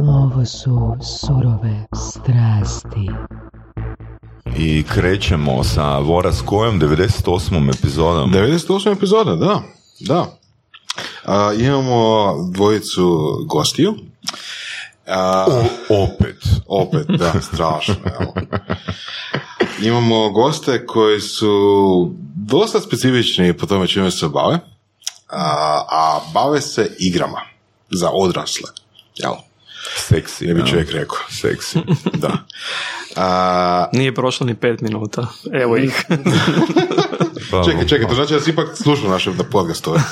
Ovo su surove strasti. I krećemo sa Voras kojom 98. epizodom. 98. epizoda, da. Da. A, imamo dvojicu gostiju. A, Opet. opet, da, strašno. evo. Imamo goste koji su dosta specifični po tome čime se bave, a, a bave se igrama za odrasle. Jel? Seksi. Ne bi čovjek rekao. Seksi. Da. A, Nije prošlo ni pet minuta. Evo ih. Pa, čekaj, čekaj, to znači da si ipak slušao naše podcastove.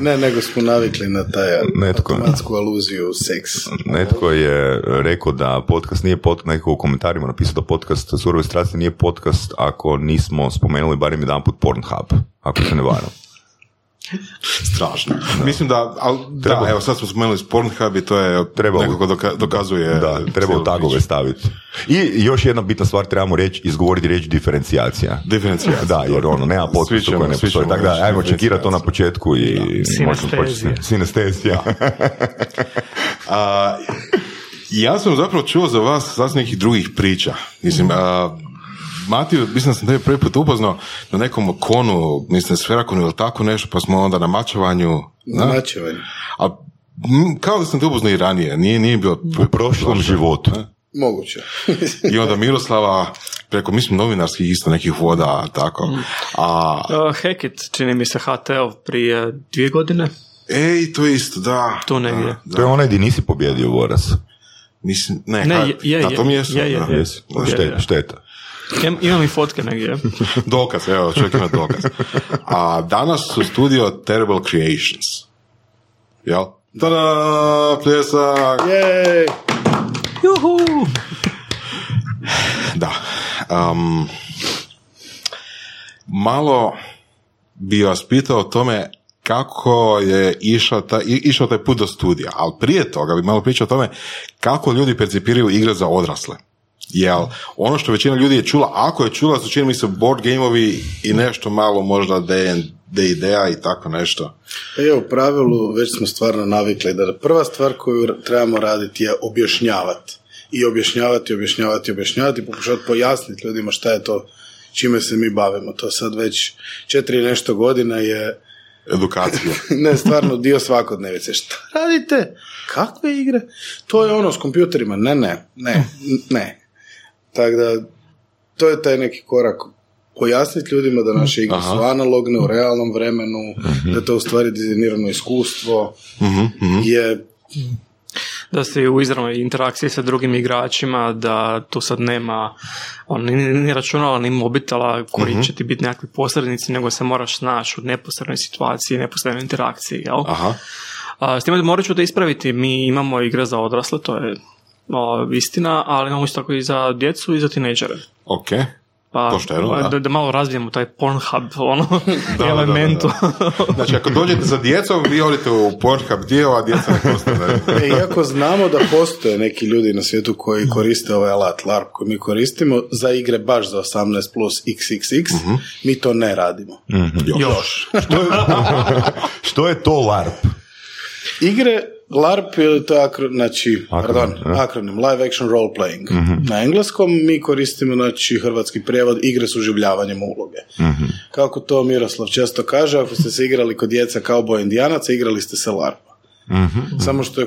Ne, nego smo navikli na taj Netko. automatsku aluziju seks. Netko je rekao da podcast nije podcast, neko u komentarima napisao da podcast Surove strasti nije podcast ako nismo spomenuli barem jedan put Pornhub, ako se ne varam. Strašno. Mislim da, ali, da, Treba- evo sad smo spomenuli Pornhub i to je Treba- nekako doka- dokazuje Da, treba u tagove staviti. I još jedna bitna stvar, trebamo reći, izgovoriti riječ diferencijacija. Diferencijacija. Da, jer ono, nema ćemo- koji ne postoji. Tako da, ajmo čekirati to na početku i možemo Sinestezija. početi. Sinestezija. Ja sam zapravo čuo za vas sasvim nekih drugih priča. Mislim, a, Matiju, mislim da sam tebe prvi put upoznao na nekom konu, mislim, sferakonu ili tako nešto, pa smo onda na mačevanju. Na da? mačevanju. A m, kao da sam te upoznao i ranije, nije, nije bilo... U prošlom životu. Moguće. I onda Miroslava, preko, mislim, novinarskih isto nekih voda, tako. A, Uh, Hackett, čini mi se HTL prije dvije godine. ej, to je isto, da. Tu negdje. Da, da. To je onaj gdje nisi pobjedio Voras. Mislim, ne, Ne, ka- je- je, na je. tom jesu. Je, je, da. je. Jesi? Je, Šteta. je. šteta. Imam, imam i fotke negdje. Dokaz, evo, čovjek ima dokaz. A danas su studio Terrible Creations. Jel? Tada, pljesak! Jej! Juhu! Da. Um, malo bi vas pitao o tome kako je išao taj, i- išao taj put do studija, ali prije toga bi malo pričao o tome kako ljudi percipiraju igre za odrasle. Jel, ono što većina ljudi je čula, ako je čula, su čini mi se board gameovi i nešto malo možda D&D ideja i tako nešto. Pa je, u pravilu već smo stvarno navikli da prva stvar koju trebamo raditi je objašnjavati. I objašnjavati, objašnjavati, objašnjavati, pokušati pojasniti ljudima šta je to čime se mi bavimo. To sad već četiri nešto godina je Edukacija. ne, stvarno dio svakodnevice. Šta radite? Kakve igre? To je ono s kompjuterima. Ne, ne, ne, ne. Tako da, to je taj neki korak pojasniti ljudima da naše igre Aha. su analogne u realnom vremenu, da je to u stvari dizajnirano iskustvo, je da ste u izravnoj interakciji sa drugim igračima, da tu sad nema on, ni, ni računala, ni mobitela koji će ti biti nekakvi posrednici, nego se moraš naći u neposrednoj situaciji, neposrednoj interakciji, jel? Aha. A, s time da morat ću da ispraviti, mi imamo igre za odrasle, to je o, istina, ali imamo isto tako i za djecu i za tinejdžere. Ok. Pa, Pošteno, da. da, da malo razvijemo taj Pornhub ono, da, da, elementu. Znači, ako dođete za djecom, vi odite u Pornhub dio, a djeca ne postane. E, iako znamo da postoje neki ljudi na svijetu koji koriste ovaj alat LARP koji mi koristimo za igre baš za 18 plus XXX, mi to ne radimo. Još. Što je to LARP? Igre LARP ili to je akro, znači, Akronim, pardon, akronim, live action role playing. Na engleskom mi koristimo znači hrvatski prijevod igre s uživljavanjem uloge. Kako to Miroslav često kaže, ako ste se igrali kod djeca kao boj indijanaca, igrali ste se LARPa. Samo što je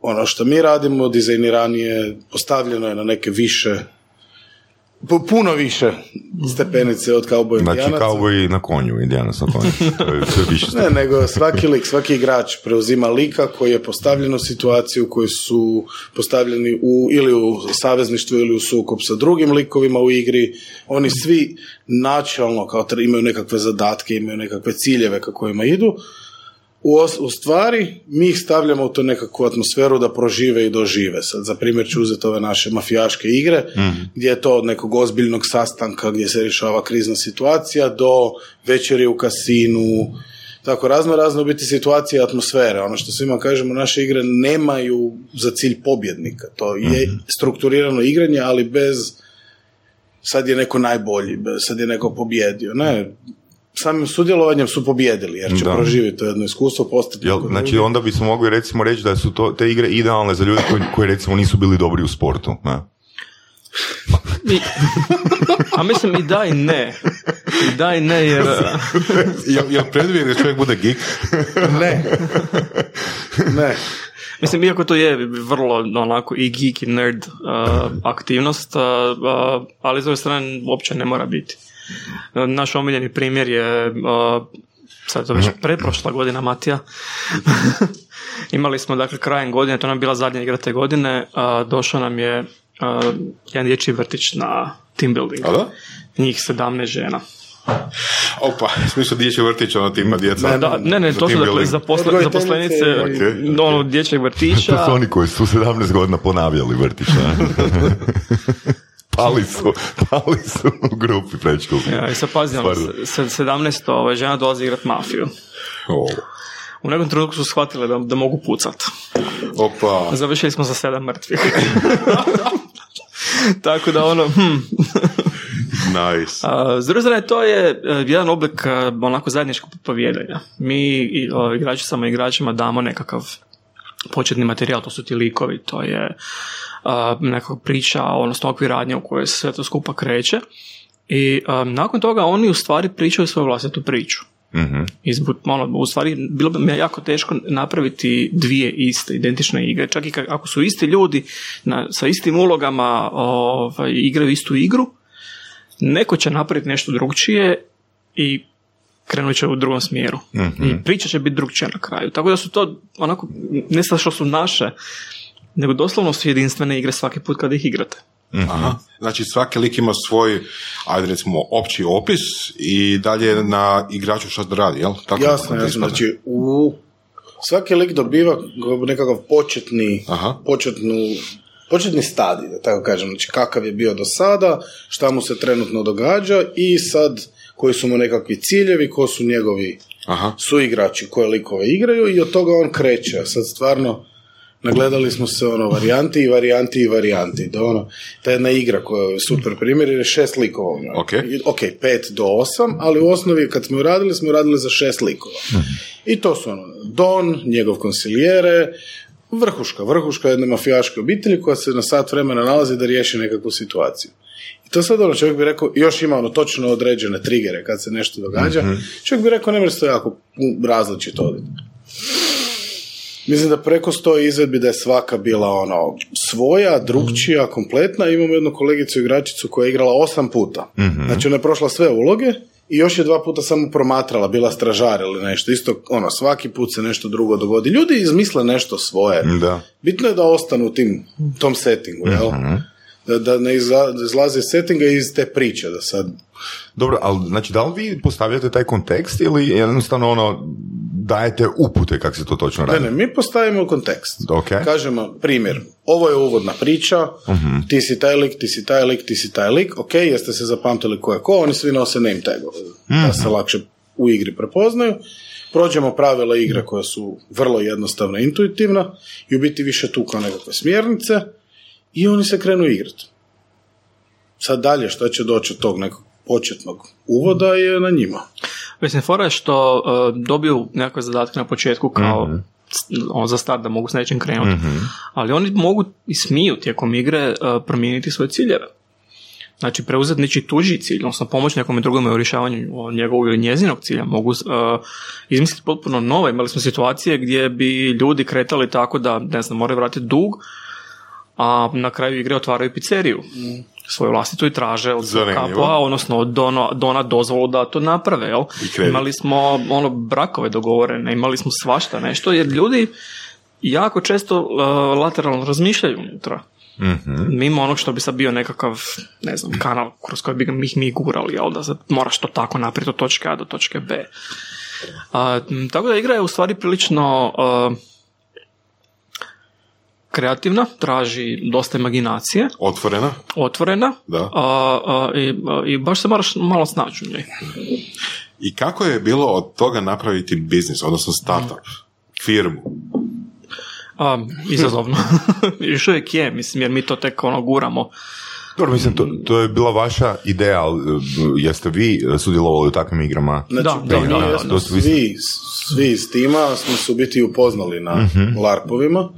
ono što mi radimo, dizajniranije, postavljeno je na neke više puno više stepenice od kao boj Znači, indijanaca. kao i na konju, Indijana sa konju. To je sve više Ne, nego svaki lik, svaki igrač preuzima lika koji je postavljen u situaciju koji su postavljeni u, ili u savezništvu ili u sukob sa drugim likovima u igri. Oni svi načelno kao imaju nekakve zadatke, imaju nekakve ciljeve ka kojima idu. U, os- u stvari, mi ih stavljamo u tu nekakvu atmosferu da prožive i dožive. Sad, za primjer ću uzeti ove naše mafijaške igre, gdje je to od nekog ozbiljnog sastanka gdje se rješava krizna situacija do večeri u kasinu, tako razno razno biti situacije i atmosfere. Ono što svima kažemo, naše igre nemaju za cilj pobjednika. To je strukturirano igranje, ali bez sad je neko najbolji, sad je neko pobjedio. Ne, samim sudjelovanjem su pobjedili, jer će Da. proživjeti to jedno iskustvo, postati Jel, znači drugi. onda bismo mogli recimo reći da su to, te igre idealne za ljude koji, koji recimo nisu bili dobri u sportu. Ne? I, a mislim i da i ne. I da i ne, jer... Jel, jel preduvjet da čovjek bude geek? Ne. ne. Mislim, iako to je vrlo onako i geek i nerd uh, aktivnost, uh, uh, ali s druge strane uopće ne mora biti. Naš omiljeni primjer je, uh, sad to već pretprošla godina Matija, imali smo dakle krajem godine, to nam je bila zadnja igra te godine, uh, došao nam je uh, jedan dječji vrtić na team building. A da? Njih 17 žena. Opa, smislu dječji vrtić, ono tipa djeca. Ne, Da, ne, ne, to su dakle zaposle, zaposlenice i- Ok, ono, dječjeg vrtića. To su oni koji su 17 godina ponavljali vrtić. pali su, pali su u grupi predškolski. Ja, i sad pazi, ono, Stvarno. se- 17 ovaj, žena dolazi igrat mafiju. O, U nekom trenutku su shvatile da, da mogu pucat. Opa. Završili smo sa sedam mrtvih. Tako da ono, hm. Nice. A, s druge strane, to je e, jedan oblik e, onako zajedničkog povjedanja. Mi igračicama i igračima damo nekakav početni materijal, to su ti likovi, to je a, nekakva priča, odnosno okvir radnje u kojoj se sve to skupa kreće. I nakon toga oni u stvari pričaju svoju vlastitu priču. Izbut, ono, u stvari bilo bi mi jako teško napraviti dvije iste, identične igre. Čak i ako su isti ljudi na, sa istim ulogama ovaj, igraju istu igru, neko će napraviti nešto drugčije i krenut će u drugom smjeru. I priča će biti drugčija na kraju. Tako da su to onako, ne sad što su naše, nego doslovno su jedinstvene igre svaki put kad ih igrate. Aha. Znači svaki lik ima svoj, ajde recimo, opći opis i dalje na igraču šta da radi, jel? Tako Jasno, da jasno. ispada. Znači, u svaki lik dobiva nekakav početni, Aha. početnu, početni stadij, da tako kažem. Znači, kakav je bio do sada, šta mu se trenutno događa i sad koji su mu nekakvi ciljevi, ko su njegovi Aha. suigrači koje likove igraju i od toga on kreće. A sad stvarno nagledali smo se ono varijanti i varijanti i varijanti. Da ono, ta jedna igra koja je super primjer jer je šest likova. u njoj. Ok. Pet do osam, ali u osnovi kad smo radili, smo radili za šest likova. I to su ono, Don, njegov konsilijere, vrhuška, vrhuška jedne mafijaške obitelji koja se na sat vremena nalazi da riješi nekakvu situaciju. I to sad ono, čovjek bi rekao, još ima ono točno određene trigere kad se nešto događa, čovjek bi rekao, ne može se to jako različito oditi. Mislim da preko sto izvedbi da je svaka bila ono svoja, drugčija, kompletna. Imamo jednu kolegicu igračicu koja je igrala osam puta. Znači ona je prošla sve uloge i još je dva puta samo promatrala, bila stražar ili nešto. Isto, ono, svaki put se nešto drugo dogodi. Ljudi izmisle nešto svoje. Da. Bitno je da ostanu u tim, tom settingu, jel? Da, da ne izlaze iz settinga i iz te priče, da sad... Dobro, ali znači da li vi postavljate taj kontekst ili jednostavno ono dajete upute kako se to točno Ne, radi? ne, mi postavimo kontekst. Ok. Kažemo, primjer, ovo je uvodna priča, ti si taj lik, ti si taj lik, ti si taj lik, ok, jeste se zapamtili ko je ko, oni svi nose name tagove, da se lakše u igri prepoznaju. Prođemo pravila igre koja su vrlo jednostavna intuitivna i u biti više tu kao nekakve smjernice i oni se krenu igrati. Sad dalje šta će doći od tog nekog početnog uvoda je na njima. Mislim, fora je što uh, dobiju nekakve zadatke na početku kao s- on za start da mogu s nečim krenuti. Ali oni mogu i smiju tijekom igre uh, promijeniti svoje ciljeve. Znači, preuzeti nečiji tuđi cilj, odnosno pomoći nekome drugome u rješavanju njegovog ili njezinog cilja. Mogu uh, izmisliti potpuno nove. Imali smo situacije gdje bi ljudi kretali tako da, ne znam, moraju vratiti dug, a na kraju igre otvaraju pizzeriju svoju vlastitu i traže od kapua, odnosno od dona, dona dozvolu da to naprave. Jel? Imali smo ono brakove dogovorene, imali smo svašta nešto, jer ljudi jako često uh, lateralno razmišljaju unutra. Mimo onog što bi sad bio nekakav, ne znam, kanal kroz koji bi ga mi, mi gurali, jel, da sad moraš to tako napraviti od točke A do točke B. M, tako da igra je u stvari prilično uh, kreativna, traži dosta imaginacije, Otvorena? otvorena Da. a, a, i, a, i baš se moraš malo snaći u njoj. I kako je bilo od toga napraviti biznis, odnosno startup, firmu? A, izazovno. Još uvijek je, mislim, jer mi to tek ono guramo. Dobro, mislim, to, to je bila vaša ideja, ali e, jeste vi sudjelovali u takvim igrama? Znači, Da, da, da, da, vi- svi, svi iz tima smo se u biti upoznali na larpovima,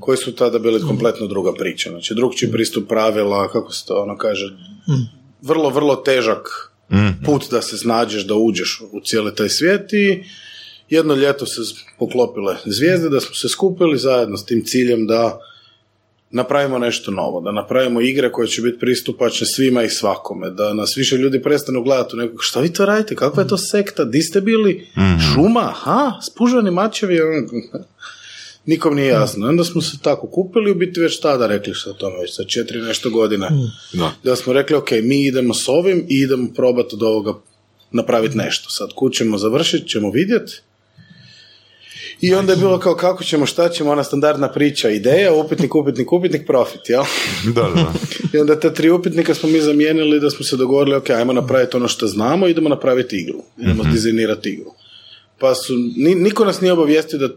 koji su tada bili kompletno druga priča. Znači, drugčiji pristup pravila, kako se to ono kaže, vrlo, vrlo težak put da se snađeš, da uđeš u cijeli taj svijet i jedno ljeto se poklopile zvijezde, da smo se skupili zajedno s tim ciljem da napravimo nešto novo, da napravimo igre koje će biti pristupačne svima i svakome, da nas više ljudi prestanu gledati u nekog, šta vi to radite, kakva je to sekta, di ste bili, šuma, ha, spužani mačevi, nikom nije jasno. Onda smo se tako kupili, u biti već tada rekli što o tome, već sa četiri nešto godine, Da. da smo rekli, ok, mi idemo s ovim i idemo probati od ovoga napraviti nešto. Sad kućemo završiti, ćemo vidjeti. I onda je bilo kao kako ćemo, šta ćemo, ona standardna priča, ideja, upitnik, upitnik, upitnik, profit, jel? Da, da. I onda ta tri upitnika smo mi zamijenili da smo se dogovorili, ok, ajmo napraviti ono što znamo, idemo napraviti igru, idemo dizajnirati igru. Pa su, ni, niko nas nije obavijestio da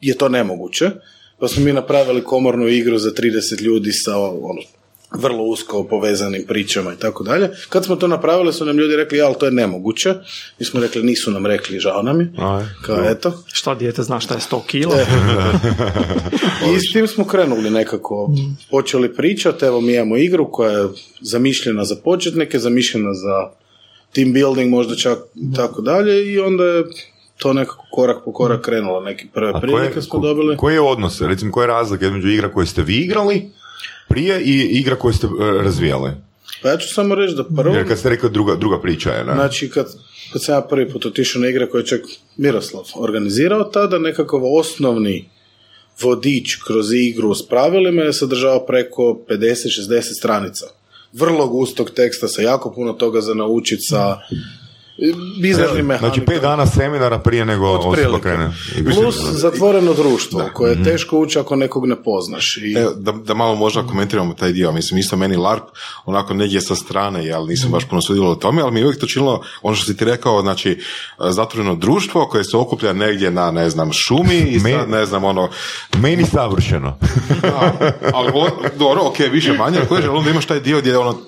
je to nemoguće, pa smo mi napravili komornu igru za 30 ljudi sa ono, vrlo usko povezanim pričama i tako dalje. Kad smo to napravili su nam ljudi rekli, ja, ali to je nemoguće. Mi smo rekli, nisu nam rekli, žao nam je. Aj, Kao, eto. Šta dijete zna šta je 100 kila? I s tim smo krenuli nekako, počeli pričati, evo mi imamo igru koja je zamišljena za početnike, zamišljena za team building možda čak i tako dalje i onda je to nekako korak po korak krenulo, neke prve prilike koje- smo dobili. Koji je odnos, recimo, koja je razlika između igra koje ste vi igrali prije i igra koju ste e, razvijali? Pa ja ću samo reći da prvo, Jer kad ste rekli druga, druga priča je, ne? znači kad, kad sam ja prvi put otišao na igre koje je čak Miroslav organizirao tada, nekakav osnovni vodič kroz igru s pravilima je sadržavao preko 50-60 stranica. Vrlo gustog teksta sa jako puno toga za naučiti sa bizarnim mehanikama. Znači, pet dana seminara prije nego osoba krene. Plus zatvoreno društvo koje je teško ući ako nekog ne poznaš. I, Evo, da, da malo možda komentiramo taj dio. Mislim, isto meni LARP onako negdje sa strane, jel nisam baš puno sudjelovao u tome, ali mi je uvijek to činilo, ono što si ti rekao, znači, zatvoreno društvo koje se okuplja negdje na, ne znam, šumi i sad, ne znam, ono, Meni savršeno. da, ali o- dobro, ok, više manje, ali koji onda imaš taj dio gdje ono,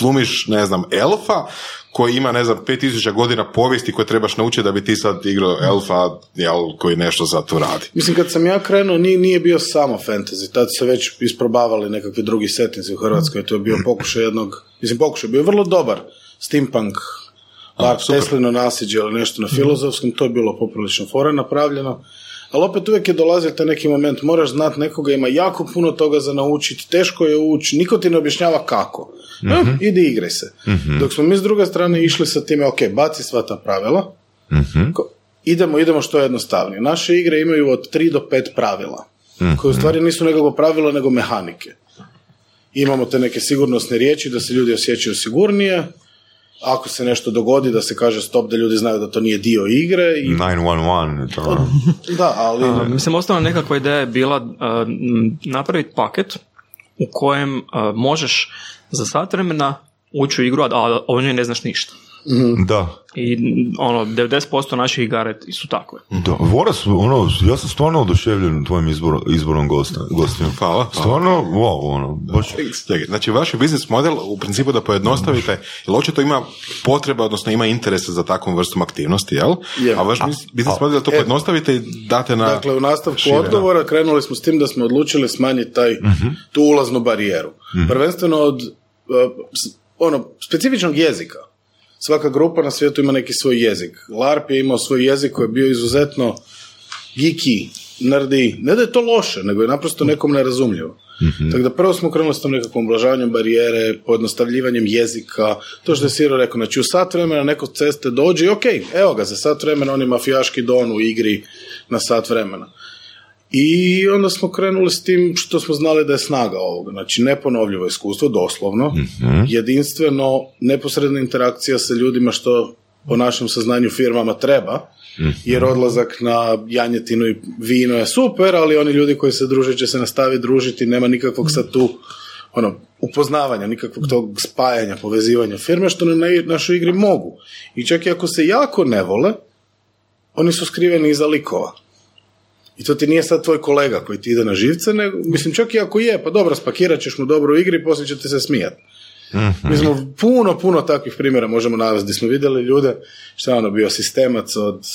glumiš, ne znam, elfa, koji ima, ne znam, 5000 godina povijesti koje trebaš naučiti da bi ti sad igrao elfa, jel, koji nešto za to radi. Mislim, kad sam ja krenuo, nije, nije bio samo fantasy. Tad su se već isprobavali nekakvi drugi settinzi u Hrvatskoj. To je bio pokušaj jednog, mislim, pokušaj, bio vrlo dobar steampunk, Larp Teslino nasljeđe ili nešto na filozofskom, to je bilo poprilično fora napravljeno. Ali opet uvijek je dolazio taj neki moment, moraš znat nekoga, ima jako puno toga za naučiti, teško je ući, niko ti ne objašnjava kako. E, idi igraj se. Dok smo mi s druge strane išli sa time, ok, baci sva ta pravila, Ko- idemo, idemo što jednostavnije. Naše igre imaju od 3 do 5 pravila, koje u stvari nisu nekako pravilo, nego mehanike. Imamo te neke sigurnosne riječi da se ljudi osjećaju sigurnije, ako se nešto dogodi da se kaže stop, da ljudi znaju da to nije dio igre. I, 911, je to da, ali... A, mislim, osnovna nekakva ideja je bila m, napraviti paket u kojem a, možeš za sat vremena ući u igru, a, a o njoj ne znaš ništa. Da. I ono, 90% naših igara su takve. Da, Voras, ono, ja sam stvarno oduševljen tvojim izbor, izborom gosta, gostima. Hvala, hvala. Stvarno, wow, ono, baš... Znači, vaš je biznis model u principu da pojednostavite, jer očito ima potreba, odnosno ima interesa za takvom vrstom aktivnosti, jel? Je. A vaš biz- biznis model da to pojednostavite i date na... Dakle, u nastavku šire, odgovora krenuli smo s tim da smo odlučili smanjiti taj, tu ulaznu barijeru. Prvenstveno od s- ono, specifičnog jezika. Svaka grupa na svijetu ima neki svoj jezik. LARP je imao svoj jezik koji je bio izuzetno geeky, nerdi. Ne da je to loše, nego je naprosto nekom nerazumljivo. Tako da prvo smo krenuli s tom nekakvom ublažavanjem barijere, pojednostavljivanjem jezika, to što je Siro rekao, znači u sat vremena neko ceste dođe i ok, evo ga, za sat vremena on je mafijaški don u igri na sat vremena. I onda smo krenuli s tim što smo znali da je snaga ovoga. Znači, neponovljivo iskustvo, doslovno, jedinstveno, neposredna interakcija sa ljudima što po našem saznanju firmama treba, jer odlazak na janjetinu i vino je super, ali oni ljudi koji se druže će se nastaviti družiti, nema nikakvog sad tu ono, upoznavanja, nikakvog tog spajanja, povezivanja firme, što na- našoj igri mogu. I čak i ako se jako ne vole, oni su skriveni iza likova. I to ti nije sad tvoj kolega koji ti ide na živce, nego, mislim, čak i ako je, pa dobro, spakirat ćeš mu dobro u igri i poslije će ti se smijati. Mi smo puno, puno takvih primjera možemo navesti gdje smo vidjeli ljude, šta je ono bio sistemac od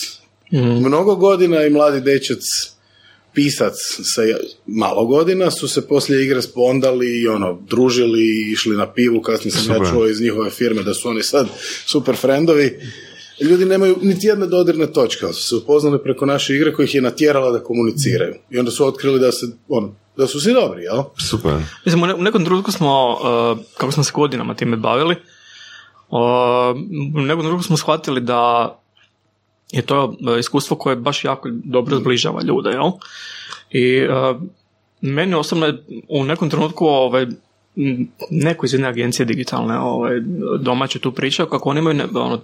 mnogo godina i mladi dečac pisac sa malo godina su se poslije igre spondali i ono, družili i išli na pivu, kasnije sam ja čuo iz njihove firme da su oni sad super friendovi. Ljudi nemaju niti jedne dodirne točke, ali su se upoznali preko naše igre koja ih je natjerala da komuniciraju. I onda su otkrili da se, ono, da su svi dobri, jel? Super. Mislim, u ne- u nekom trenutku smo, uh, kako smo se godinama time bavili, uh, u nekom trenutku smo shvatili da je to uh, iskustvo koje baš jako dobro zbližava ljude, jel? I uh, meni osobno je u nekom trenutku ovaj, neko iz jedne agencije digitalne ovaj, domaće tu pričao kako oni imaju ne, ono,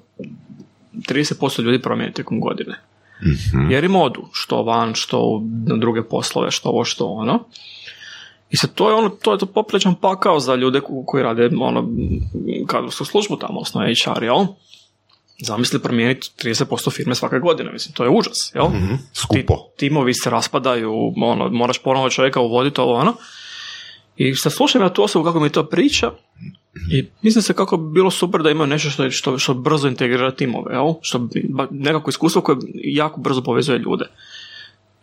30% ljudi promijeni tijekom godine. Jer im odu, što van, što na druge poslove, što ovo, što ono. I sad to je ono, to je to popriličan pakao za ljude ko- koji rade ono, kadrovsku službu tamo, osnovno HR, jel? Zamisli promijeniti 30% firme svake godine, mislim, to je užas, jel? Skupo. Ti, timovi se raspadaju, ono, moraš ponovo čovjeka uvoditi ovo, ono. I sad slušam ja tu osobu kako mi to priča i mislim se kako bi bilo super da imaju nešto što, što, što brzo integrira timove, jel? Što nekako iskustvo koje jako brzo povezuje ljude.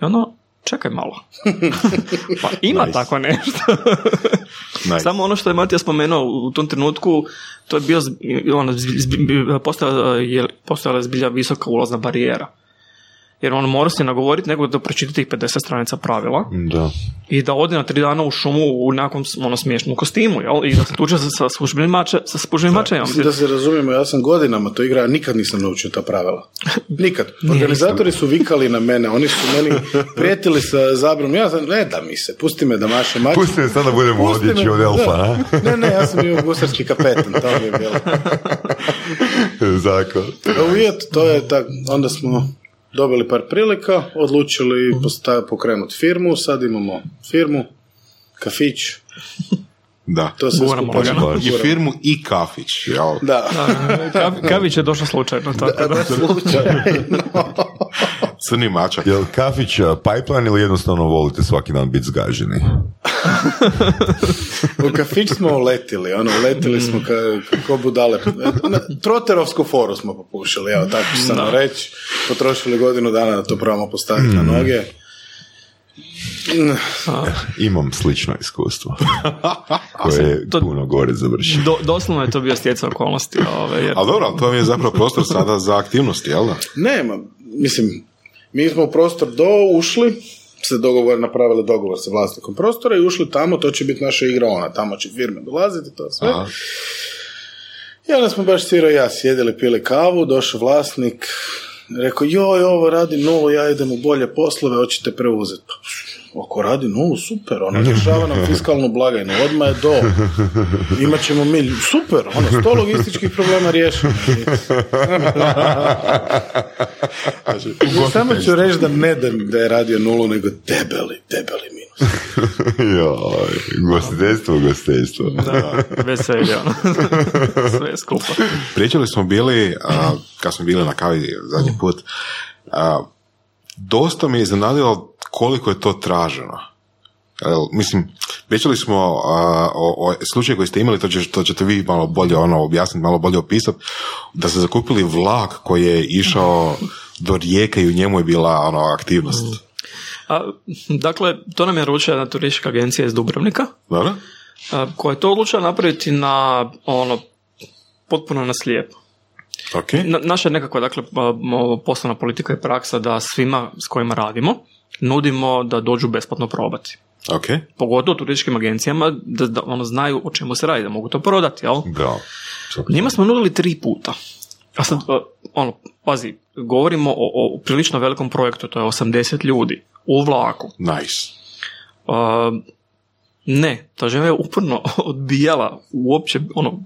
I ono, čekaj malo. pa ima Nice. tako nešto. Nice. Samo ono što je Matija spomenuo u tom trenutku, to je bio, ono, postojala je zbilja visoka ulazna barijera. Jer on mora se nagovoriti nego da pročita tih 50 stranica pravila Da. i da ode na tri dana u šumu u nekom ono, smiješnom kostimu, jel? I da se tuče sa, sa službenim mače, sa službenim mačajom. Mislim da se razumijemo, ja sam godinama to igra, nikad nisam naučio ta pravila. Nikad. Organizatori su vikali na mene, oni su meni prijetili sa zabrom, ja sam, ne da mi se, pusti me da mašem mačem. Pusti me sad da budem Pusti vodič me, od elfa, da. a? Ne, ne, ja sam bio gusarski kapetan, to mi je bilo. Zakon. A uvjet, to je tak, onda smo dobili par prilika, odlučili posta- pokrenuti firmu, sad imamo firmu, kafić, Da. to se Guramo skupa lagano. guramo. I firmu i kafić, jel? Da, Kav- Kavić je došao slučajno, tako da. da, slučajno. Crni mačak. Jel kafić a, pipeline ili jednostavno volite svaki dan biti zgaženi? U kafić smo uletili, ono, uletili smo ka, kako budale. Na Troterovsku foru smo popušili, evo, tako ću samo reći. Potrošili godinu dana da to probamo postaviti na noge. Imam slično iskustvo. koje je to- puno gore završilo. Do, doslovno je to bio stjecaj okolnosti. Ove, jer, Ali dobro, ali to vam je zapravo prostor sada za aktivnosti, jel da? Nema, mislim, mi smo u prostor do ušli, se dogovor, napravili dogovor sa vlasnikom prostora i ušli tamo, to će biti naša igra ona, tamo će firme dolaziti, to sve. Aha. I onda smo baš Ciro i ja sjedili, pili kavu, došao vlasnik, rekao, joj, ovo radi nulu, ja idem u bolje poslove, hoćete preuzeti. Ako radi nulu, super, ono, rješava nam fiskalnu blagajnu, odmah je do. Imat ćemo mi, super, ono, sto logističkih problema riješeno. Ja samo ću reći da ne da, da je radio nulu, nego debeli, debeli. Joj, gostiteljstvo, gostiteljstvo. da, veselje, ono. Sve skupa. Pričali smo bili, a, kad smo bili na kavi zadnji put, a, dosta me iznenadilo koliko je to traženo. Mislim, pričali smo a, o, o slučaju koji ste imali, to, će, to ćete vi malo bolje ono objasniti, malo bolje opisati, da ste zakupili vlak koji je išao do rijeke i u njemu je bila ono aktivnost. A, dakle, to nam je naručila jedna turistička agencija iz Dubrovnika, Dobro? a, koja je to odlučila napraviti na, ono, potpuno na slijepo. Ok. Na, naša je nekakva, dakle, poslovna politika i praksa da svima s kojima radimo nudimo da dođu besplatno probati. Ok. Pogotovo turističkim agencijama da, da ono znaju o čemu se radi, da mogu to prodati, jel? Bravo. Svaka Njima smo nudili tri puta. A sad, ono, pazi, govorimo o, o prilično velikom projektu, to je 80 ljudi u vlaku. Nice. A, ne, ta žena je uporno odbijala uopće, ono,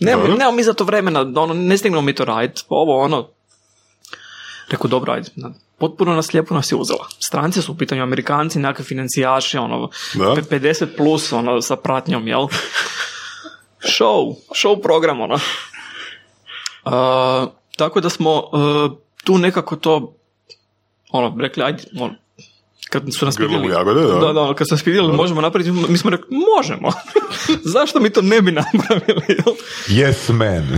nemamo, Dobro. nemamo mi za to vremena, ono, ne stignemo mi to raditi, ovo, ono, Rekao, dobro, ajde, potpuno nas lijepo nas je uzela. Stranci su u pitanju Amerikanci, nekakvi financijaši, ono, Da. pe- 50 plus, ono, sa pratnjom, jel? show, show program, ono. A, tako da smo e, tu nekako to, ono, rekli, ajde, ono, kad su nas pitali, jagode, da. da, da, kad su nas pitali možemo napraviti, mi smo rekli možemo. Zašto mi to ne bi napravili? Yes man.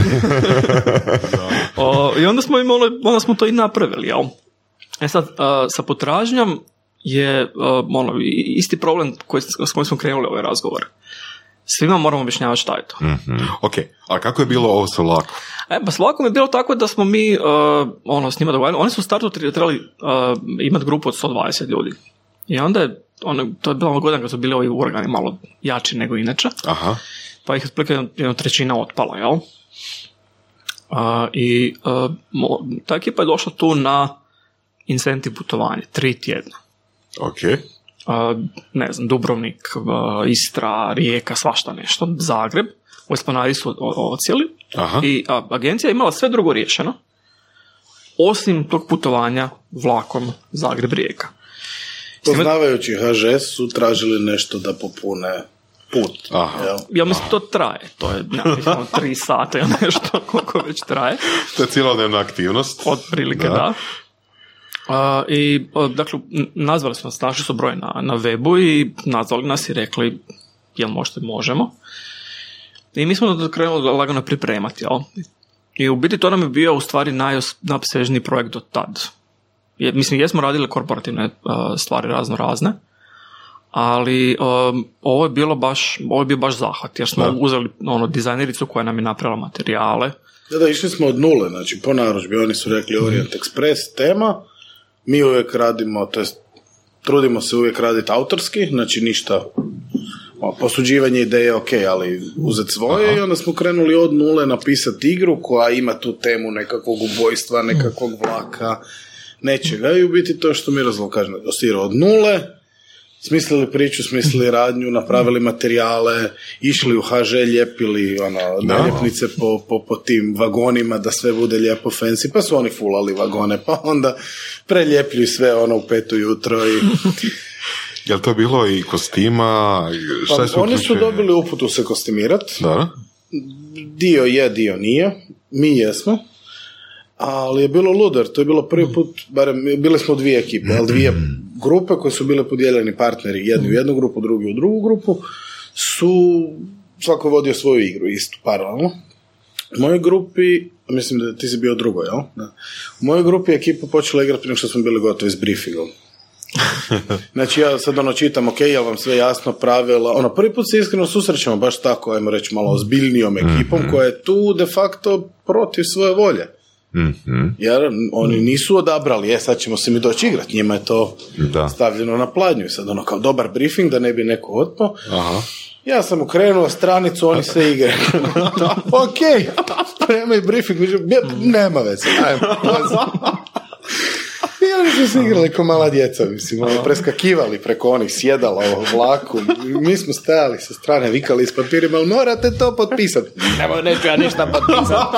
O, I onda smo imali, onda smo to i napravili, jel? E sad, a, sa potražnjom je a, ono, isti problem koji, s kojim smo krenuli ovaj razgovor. Svima moramo objašnjavati šta je to. Ok, a kako je bilo ovo sa vlakom? E, pa s vlakom je bilo tako da smo mi uh, ono, s njima dogovarali. Oni su u startu tre- trebali uh, imati grupu od 120 ljudi. I onda je, ono, to je bila godina kad su bili ovi uragani malo jači nego inače, Aha, pa ih je otprilike jedna- trećina otpala, jel? Uh, I uh, mo- ta ekipa je došla tu na incentiv putovanje, tri tjedna. ok. Ne znam, Dubrovnik, Istra, Rijeka, svašta nešto, Zagreb, u Esplanadi su ocijeli i a, agencija je imala sve drugo riješeno, osim tog putovanja vlakom Zagreb-Rijeka. Poznavajući HŽS su tražili nešto da popune put. Aha. jel? Ja mislim, to traje, to je nekakvih ono, tri sata ili nešto, koliko već traje, To je cijelodnevna aktivnost. otprilike Da. da. A, I, dakle, nazvali su nas, našli su broj na, na webu i nazvali nas i rekli, jel možete, možemo. I mi smo krenuli lagano pripremati, jel? I u biti to nam je bio u stvari najopsežniji projekt do tad. Je, mislim, jesmo radili korporativne a, stvari razno razne, ali um, ovo je bilo baš, ovo je bio baš zahvat, jer smo Da. uzeli ono, dizajnericu koja nam je napravila materijale, Da, da, išli smo od nule, znači po narudžbi, oni su rekli Orient Express tema, mi uvijek radimo, to jest trudimo se uvijek raditi autorski, znači ništa posuđivanje ideje ok, ali uzeti svoje i onda smo krenuli od nule napisati igru koja ima tu temu nekakvog ubojstva, nekakvog vlaka, nečega. I u biti to što mi razlog kažem, od nule, smislili priču, smislili radnju, napravili materijale, išli u HŽ, ljepili ono, naljepnice po, po, po tim vagonima da sve bude lijepo fancy, pa su oni fulali vagone, pa onda preljepljuju sve ono u petu jutro i Je li to bilo i kostima? i Šta pa, su oni su dobili uputu se kostimirat, Da, dio je, dio nije, mi jesmo, ali je bilo luder, to je bilo prvi put, barem bili smo dvije ekipe, ali dvije grupe koje su bile podijeljeni partneri, jedni u jednu grupu, drugi u drugu grupu, su svako vodio svoju igru istu, paralelno. U mojoj grupi, mislim da ti si bio drugo, jel? Da. U mojoj grupi je ekipa počela igrati prije što smo bili gotovi s briefingom. Znači ja sad ono čitam, ok, jel vam sve jasno, pravila, ono prvi put se iskreno susrećemo baš tako, ajmo reći malo ozbiljnijom ekipom koja je tu de facto protiv svoje volje. Jer oni nisu odabrali, je sad ćemo se mi doći igrati, njima je to Da. stavljeno na pladnju i sad ono kao dobar briefing da ne bi neko otpao. aha. Ja sam ukrenuo stranicu, oni se igre. ok, spremaj briefing, nema veze, ajmo. I oni su se igrali kao mala djeca, mislim, ono, preskakivali preko onih sjedala u vlaku. Mi smo stajali sa strane, vikali s papirima, ali morate to potpisati. Nemo, neću ja ništa potpisati.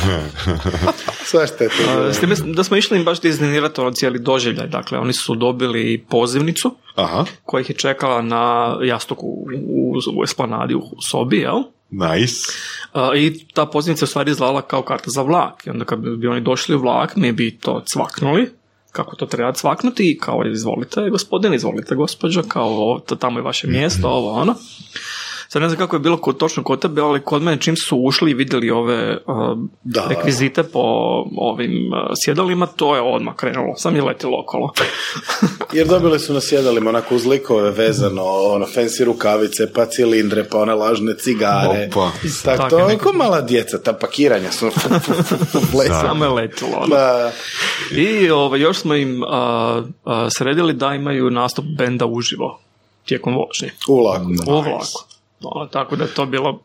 Svašta je to. S time da smo išli im baš dizajnirati ono cijeli doživljaj. Dakle, oni su dobili pozivnicu Aha, koja ih je čekala na jastuku u, u, u esplanadi u sobi, jel? nice. A, I ta pozivnica je u stvari izgledala kao karta za vlak. I onda kad bi oni došli u vlak, mi bi to cvaknuli kako to treba cvaknuti i kao izvolite gospodin, izvolite gospođo, kao ovo, tamo je vaše mjesto, ovo ono. Sad ne znam kako je bilo kod, točno kod tebe, ali kod mene čim su ušli i vidjeli ove uh, Da. rekvizite po ovim uh, sjedalima, to je odmah krenulo, sam je letilo okolo. Jer dobili su na sjedalima onako uz likove vezano, ono, fancy rukavice, pa cilindre, pa one lažne cigare. Opa. Tako, Tako to je neko- ko mala djeca, ta pakiranja su. Samo je letilo. Ono. Da. I ovaj, još smo im a, a, sredili da imaju nastup benda uživo tijekom vožnje. U vlaku. U vlaku. Ono, tako da to bilo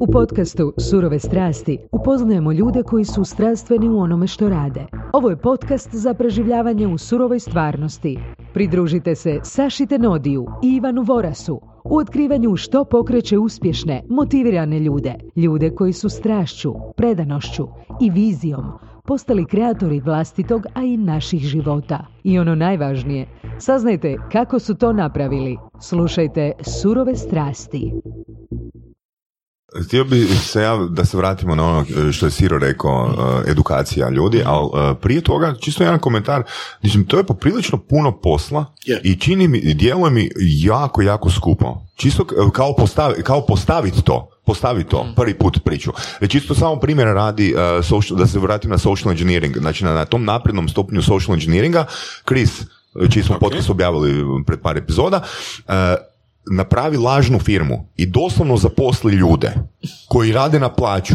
U podcastu Surove strasti upoznajemo ljude koji su strastveni u onome što rade. Ovo je podcast za preživljavanje u surovoj stvarnosti. Pridružite se Saši Tenodiju i Ivanu Vorasu u otkrivanju što pokreće uspješne, motivirane ljude. Ljude koji su strašću, predanošću i vizijom postali kreatori vlastitog, a i naših života. I ono najvažnije, saznajte kako su to napravili. Slušajte Surove strasti. Htio bi se ja da se vratimo na ono što je Siro rekao, uh, edukacija ljudi, ali uh, prije toga čisto jedan komentar, mislim, to je poprilično puno posla i čini mi, djeluje mi jako, jako skupo. Čisto k- kao, postavi, kao postaviti to, postaviti to, prvi put priču. Već čisto samo primjer radi, uh, social, da se vratim na social engineering, znači na, na tom naprednom stupnju social engineeringa, Chris, čiji smo podcast objavili pred par epizoda, uh, napravi lažnu firmu i doslovno zaposli ljude koji rade na plaću,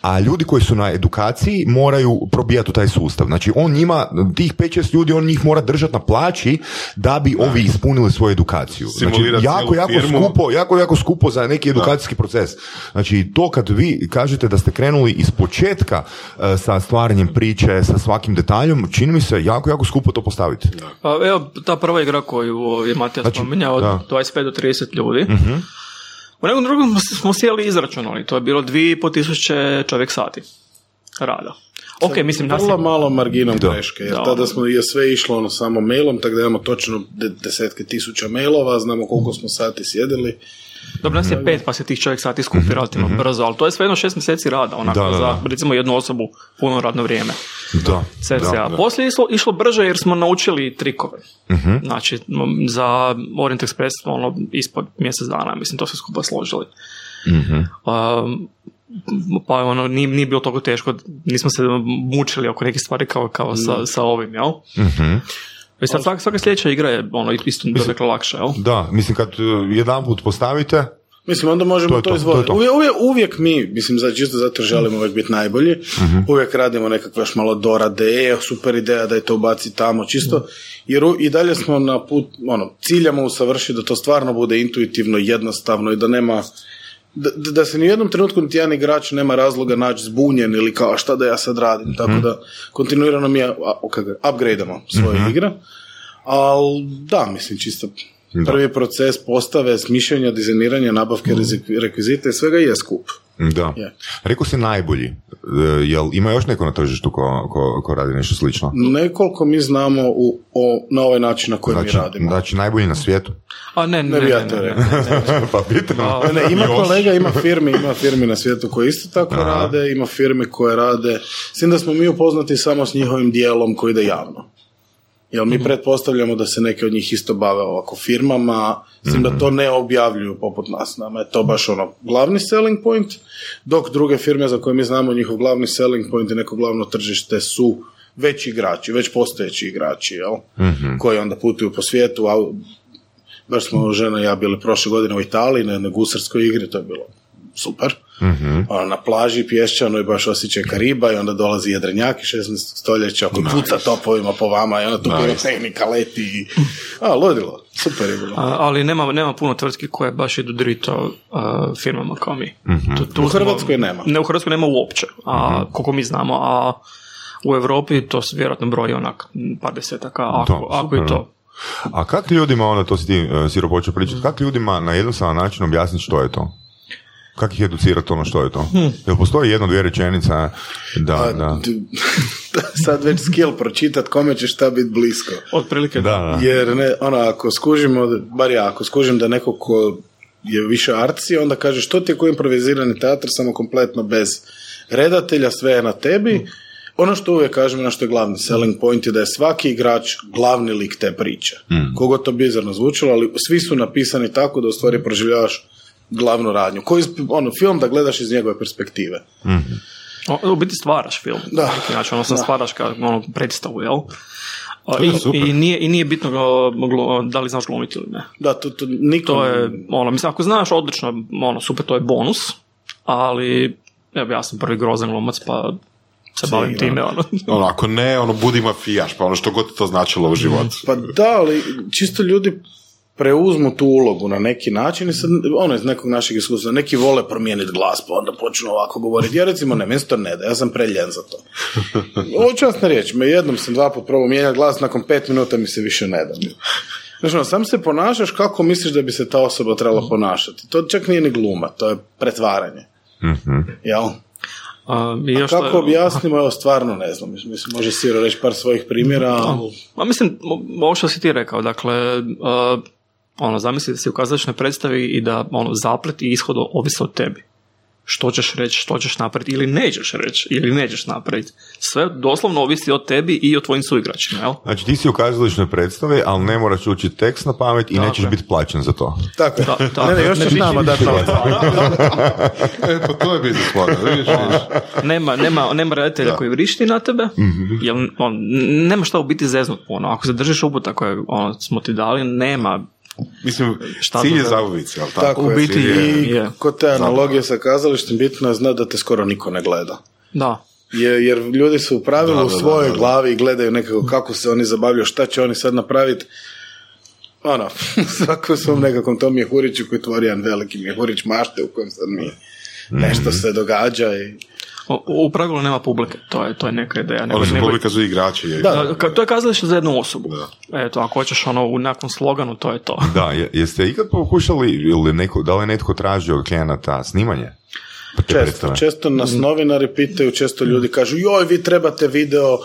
a ljudi koji su na edukaciji moraju probijati u taj sustav. Znači on njima, tih 5-6 ljudi, on njih mora držati na plaći da bi ovi ispunili svoju edukaciju. Znači, jako, jako firmu. skupo, jako, jako skupo za neki edukacijski proces. Znači, to kad vi kažete da ste krenuli iz početka e, sa stvaranjem priče, sa svakim detaljom, čini mi se jako, jako skupo to postaviti. Pa evo, ta prva igra koju je Matija Znači, spominjao, od da. 25 do 30 ljudi. U nekom drugom smo- smo sjeli i izračunali, to je bilo 2,5 tisuće čovjek sati rada. Ok, mislim, nas je- Vrlo malo marginom Da. greške, jer Da. tada smo je sve išlo ono samo mailom, tako da imamo točno de- desetke tisuća mailova, znamo koliko smo sati sjedili. Dobro, nas je pet, pa se tih čovjek sati skupi relativno brzo, ali to je svejedno šest mjeseci rada, onako, Da, da, za recimo jednu osobu puno radno vrijeme. Da. CCA. Poslije je išlo, išlo brže jer smo naučili trikove. Znači, m, za Orient Express ono, ispod mjesec dana, mislim, to se skupa složili. Um, pa ono, nije, nije bilo toliko teško, nismo se mučili oko nekih stvari kao, kao sa, sa ovim, jel? I sad svaka, svaka sljedeća igra je ono, isto dakle lakša, jel? Da, mislim kad jedan put postavite, Mislim, onda možemo To to, to, izvoditi. to. Uvijek, uvijek, uvijek mi, mislim, za čisto zato želimo uvijek biti najbolji, uvijek radimo nekakve još malo dorade, e, super ideja da je to ubaci tamo, čisto, jer u- i dalje smo na put, ono, ciljamo usavršiti da to stvarno bude intuitivno, jednostavno i da nema, da, da se ni u jednom trenutku niti jedan igrač nema razloga naći zbunjen ili kao "A šta da ja sad radim, tako da kontinuirano mi upgradeamo svoje igre, ali da, mislim, čisto Da. prvi proces postave, smišljanja, dizajniranja, nabavke rezik- rekvizita i svega je skup. da. Je. Rekao si najbolji. E, jel ima još neko na tržištu ko, ko, ko radi nešto slično? Nekoliko mi znamo u, o, na ovaj način na koji Znači, mi radimo. znači najbolji na svijetu? A ne, ne, Ne bi ne, ja ne, to ne. pa pitam. Ne, ne, ima kolega, ima firmi, ima firmi na svijetu koje isto tako Aha. rade, ima firmi koje rade, s tim da smo mi upoznati samo s njihovim dijelom koji ide javno. Jer mi pretpostavljamo da se neke od njih isto bave ovako firmama, s tim da to ne objavljuju poput nas. Nama je to baš ono glavni selling point, dok druge firme za koje mi znamo njihov glavni selling point i neko glavno tržište su već igrači, već postojeći igrači, jel? koji onda putuju po svijetu, a baš smo žena i ja bili prošle godine u Italiji na jednoj gusarskoj igri, to je bilo super. Ono, na plaži pješčanoj baš osjećaj Kariba i onda dolazi jedrenjak iz 16. stoljeća koji puca topovima po vama i onda tu pirotehnika leti i... A, ludilo. Super je bilo. A, ali nema, nema puno tvrtki koje baš idu drito a, firmama kao mi. Tu- tu U smo- Hrvatskoj nema. Ne, u Hrvatskoj nema uopće, a koliko mi znamo, a u Europi to se vjerojatno broji onak par desetaka, ako, ako i to. A kako ljudima, onda to si ti, uh, Siro, počeo pričati, kako ljudima na jednostavan način objasniti što je to? Kako ih educirati ono što je to? Jel postoji jedno, dvije rečenice da, A, da, d- sad već skill pročitat kome će šta biti blisko. Otprilike da, da. Jer ne, ono, ako skužimo, bar ja, ako skužim da neko ko je više arci, onda kaže što ti je ko improvizirani teatr, samo kompletno bez redatelja, sve je na tebi. Ono što uvijek kažemo, na što je glavni selling point je da je svaki igrač glavni lik te priče. Kogo to bizarno zvučalo, ali svi su napisani tako da u stvari proživljavaš glavnu radnju. Koji, ono, film da gledaš iz njegove perspektive. O, U biti stvaraš film. Da. Način, odnosno Da. stvaraš kao ono, predstavu, jel? I, i, nije, I nije bitno glo- glo- da li znaš glumiti ili ne. Da, to, to niko... To je, ono, mislim, ako znaš odlično, ono, super, to je bonus, ali, evo, ja sam prvi grozan glumac, pa se bavim time, ono. Ono, ako ne, ono, budi mafijaš, pa ono što god to značilo u životu. Pa da, ali čisto ljudi preuzmu tu ulogu na neki način i sad, ono iz nekog našeg iskustva, neki vole promijeniti glas, pa onda počnu ovako govoriti. Ja recimo ne, meni to ne da, ja sam preljen za to. Ovo časna riječ, me jednom sam dva put probao mijenjati glas, nakon pet minuta mi se više ne da. Znači, ono, sam se ponašaš kako misliš da bi se ta osoba trebala ponašati. To čak nije ni gluma, to je pretvaranje. Jel? A, i još Kako što- objasnimo, evo stvarno ne znam. Mislim, može Siro reći par svojih primjera, ali... Ma mislim, ovo što si ti rekao, dakle, uh, ono, zamisli da si u kazališnoj predstavi i da ono, zaplet i ishod ovise od tebi. što ćeš reći, što ćeš napraviti ili nećeš reći ili nećeš napraviti. Sve doslovno ovisi o tebi i o tvojim suigračima, jel? Znači ti si u kazališnoj predstavi, ali ne moraš učiti tekst na pamet i Tako nećeš biti plaćen za to. Tako, je. Da, tako. ne, ne, još Ne ćeš nama dati. E, pa to je biznis vidiš. nema, nema, nema redatelja koji vrišti na tebe, jer on, nema šta u biti zeznut ono. Ako se držiš uputa koje ono, smo ti dali, nema Mislim, Šta cilj je za- zabavici, jel tako? Tako U je. biti I je. kod te analogije sa kazalištem bitno je znati da te skoro niko ne gleda. Da. Je, jer ljudi su u pravilu Da, u da, svojoj da, da. glavi i gledaju nekako kako se oni zabavljaju, šta će oni sad napraviti. Ono, svako svom nekakvom tom mjehuriću koji tvori jedan veliki mjehurić mašte u kojem sad mi nešto se događa i... O- U pravilu nema publike, to je, to je neka ideja. Nego, Oni su publika su igrači. je. Da. Da, ka- to je kazalište za jednu osobu. Eto, ako hoćeš ono u nekom sloganu, to je to. Da, je- jeste ikad pokušali, ili neko, da li je netko tražio od klijenata snimanje? te Često, često nas novinari pitaju, često ljudi kažu joj, vi trebate video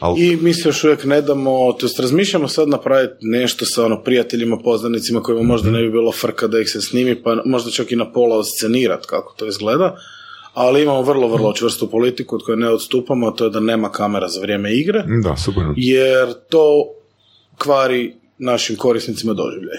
Al- i mi se još uvijek ne damo, to jest razmišljamo sad napraviti nešto sa ono prijateljima, poznanicima kojima možda ne bi bilo frka da ih se snimi, pa možda čak i na pola oscenirat kako to izgleda, ali imamo vrlo, vrlo čvrstu politiku od koje ne odstupamo, a to je da nema kamera za vrijeme igre, Da, super. jer to kvari našim korisnicima doživljaj.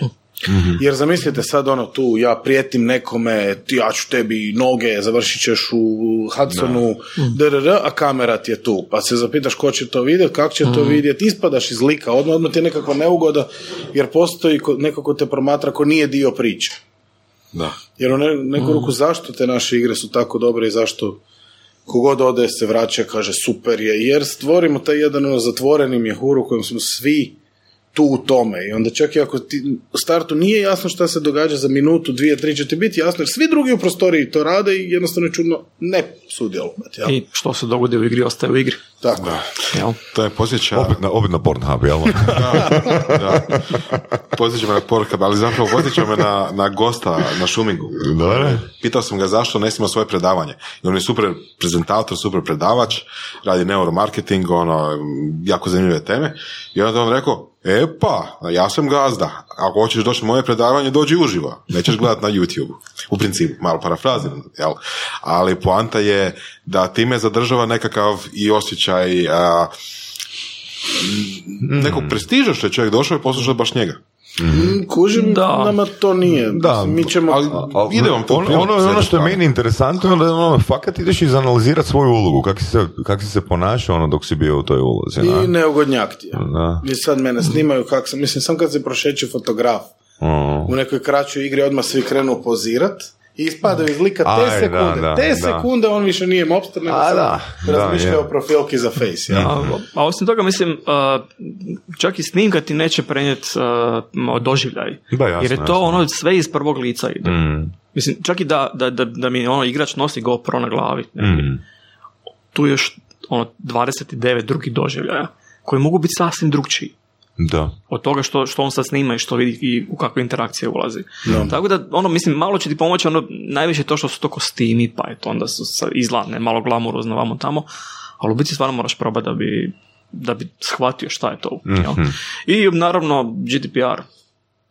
Jer zamislite sad ono tu, ja prijetim nekome, ti ja ću tebi noge, završit ćeš u Hudsonu, drr, a kamera ti je tu. Pa se zapitaš ko će to vidjeti, kako će to vidjeti, ispadaš iz lika, odmah, odmah ti je nekakva neugoda, jer postoji ko, neko ko te promatra ko nije dio priče. Da. Jer u ne, neku ruku zašto te naše igre su tako dobre i zašto kogod ode se vraća kaže super je, jer stvorimo taj jedan ono zatvoreni mjehur u kojem smo svi tu u tome i onda čak i ako ti u startu nije jasno šta se događa za minutu, dvije, tri će ti biti jasno jer svi drugi u prostoriji to rade i jednostavno je čudno ne sudjelovati. Jel? I što se dogodi u igri, ostaje u igri. Tako. Jel? To je posjeća... Opet na, opet na Pornhub, jel? da. Posjeća me na Pornhub, ali zapravo posjeća me na, na gosta na Šumingu. Da, Pitao sam ga zašto ne snima svoje predavanje. I on je super prezentator, super predavač, radi neuromarketing, ono, jako zanimljive teme. I onda je on rekao, e pa, ja sam gazda. Ako hoćeš doći moje predavanje, dođi uživo. Nećeš gledat na YouTube. U principu, malo parafraziram, jel? Ali poanta je da time zadržava nekakav i osjećaj a, nekog prestiža što je čovjek došao i poslušao baš njega. Mm, Kužim, Da. nama to nije. Da, mi ćemo... ali- Al- Ide vam to u ono, ono, ono što je meni interesantno je da ono, fakat ideš izanalizirati svoju ulogu, kako si se, kak si se ponašao ono dok si bio u toj ulozi. I na? neugodnjak ti je. Da. I sad mene snimaju kak sam, mislim, sam kad se prošeće fotograf O. u nekoj kraćoj igri odmah svi krenu pozirat i ispadaju iz lika te Aj, sekunde. da, te da. sekunde on više nije mobster, nego A, sad da, da, razmišlja je. o profilki za face. Ja. A, a osim toga, mislim, čak i snimka ti neće prenijeti doživljaj. Da, jasno, Jer je to jasno. ono sve iz prvog lica ide. Mm. Mislim, čak i da, da, da, da mi ono igrač nosi GoPro na glavi. Mm. Tu je još ono 29 drugih doživljaja koji mogu biti sasvim drugčiji. Da. od toga što, što on sad snima i što vidi i u kakve interakcije ulazi. Tako da, ono, mislim, malo će ti pomoći, ono, najviše to što su to kostimi, pa je to onda su izgledne, malo glamurozno vamo tamo, ali u biti stvarno moraš probati da bi, da bi shvatio šta je to. jel? I naravno GDPR.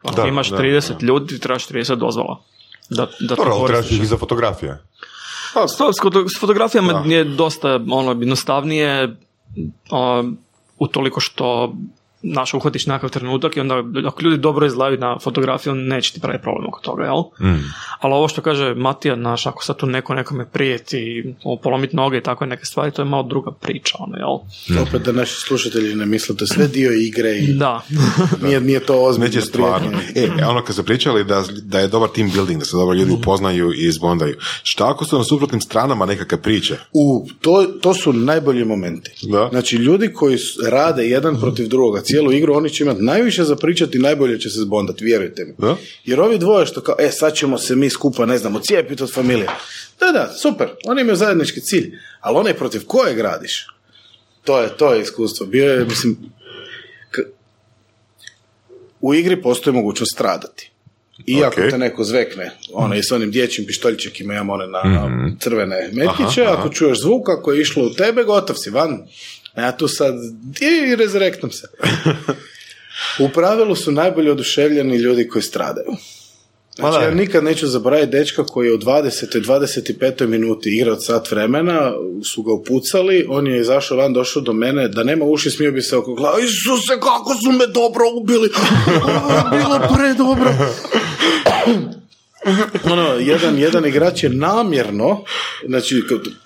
Ako Da, imaš da, 30 ljudi, ti trebaš 30 dozvola. Da, da Dobro, trebaš ih za fotografije. Pa, s, s foto- s fotografijama je dosta ono, jednostavnije a, utoliko što naš uhvatiš nekakav trenutak i onda ako ljudi dobro izlaju na fotografiju, neće ti pravi problem oko toga, jel? Mm. Ali ovo što kaže Matija, naš, ako sad tu neko nekome prijeti, o, polomit noge i takve neke stvari, to je malo druga priča, ono, jel? Opet da naši slušatelji ne misle, to je sve dio igre i Da. nije, nije to ozbiljno. Neće stvarno. E, ono kad ste pričali da, da je dobar team building, da se dobro ljudi upoznaju i izbondaju. Šta ako su na suprotnim stranama nekakve priče? U, to, to su najbolji momenti. Da. Znači, ljudi koji rade jedan protiv drugoga cijelu igru, oni će imati najviše za pričati i najbolje će se zbondati, vjerujte mi. Da? Jer ovi dvoje što kao, e, sad ćemo se mi skupa, ne znamo, cijepiti od familije. Da, da, super, oni imaju zajednički cilj, ali onaj protiv kojeg radiš, to je, to je iskustvo. Bio je, mislim, k- u igri postoji mogućnost stradati. Iako Ok. te neko zvekne, ono, i s onim dječjim pištoljčekima imamo one na, na crvene metkiće, ako čuješ zvuk, ako je išlo u tebe, gotov si, van. Ja tu sad, i rezurektam se. U pravilu su najbolje oduševljeni ljudi koji stradaju. Znači, Ma da. ja nikad neću zaboraviti dečka koji je u 20. 25. minuti igrao sat vremena, su ga upucali, on je izašao van, došao do mene, da nema uši, smio bi se oko glava, Isuse, kako su me dobro ubili, bilo predobro. Ono, jedan, jedan igrač je namjerno, znači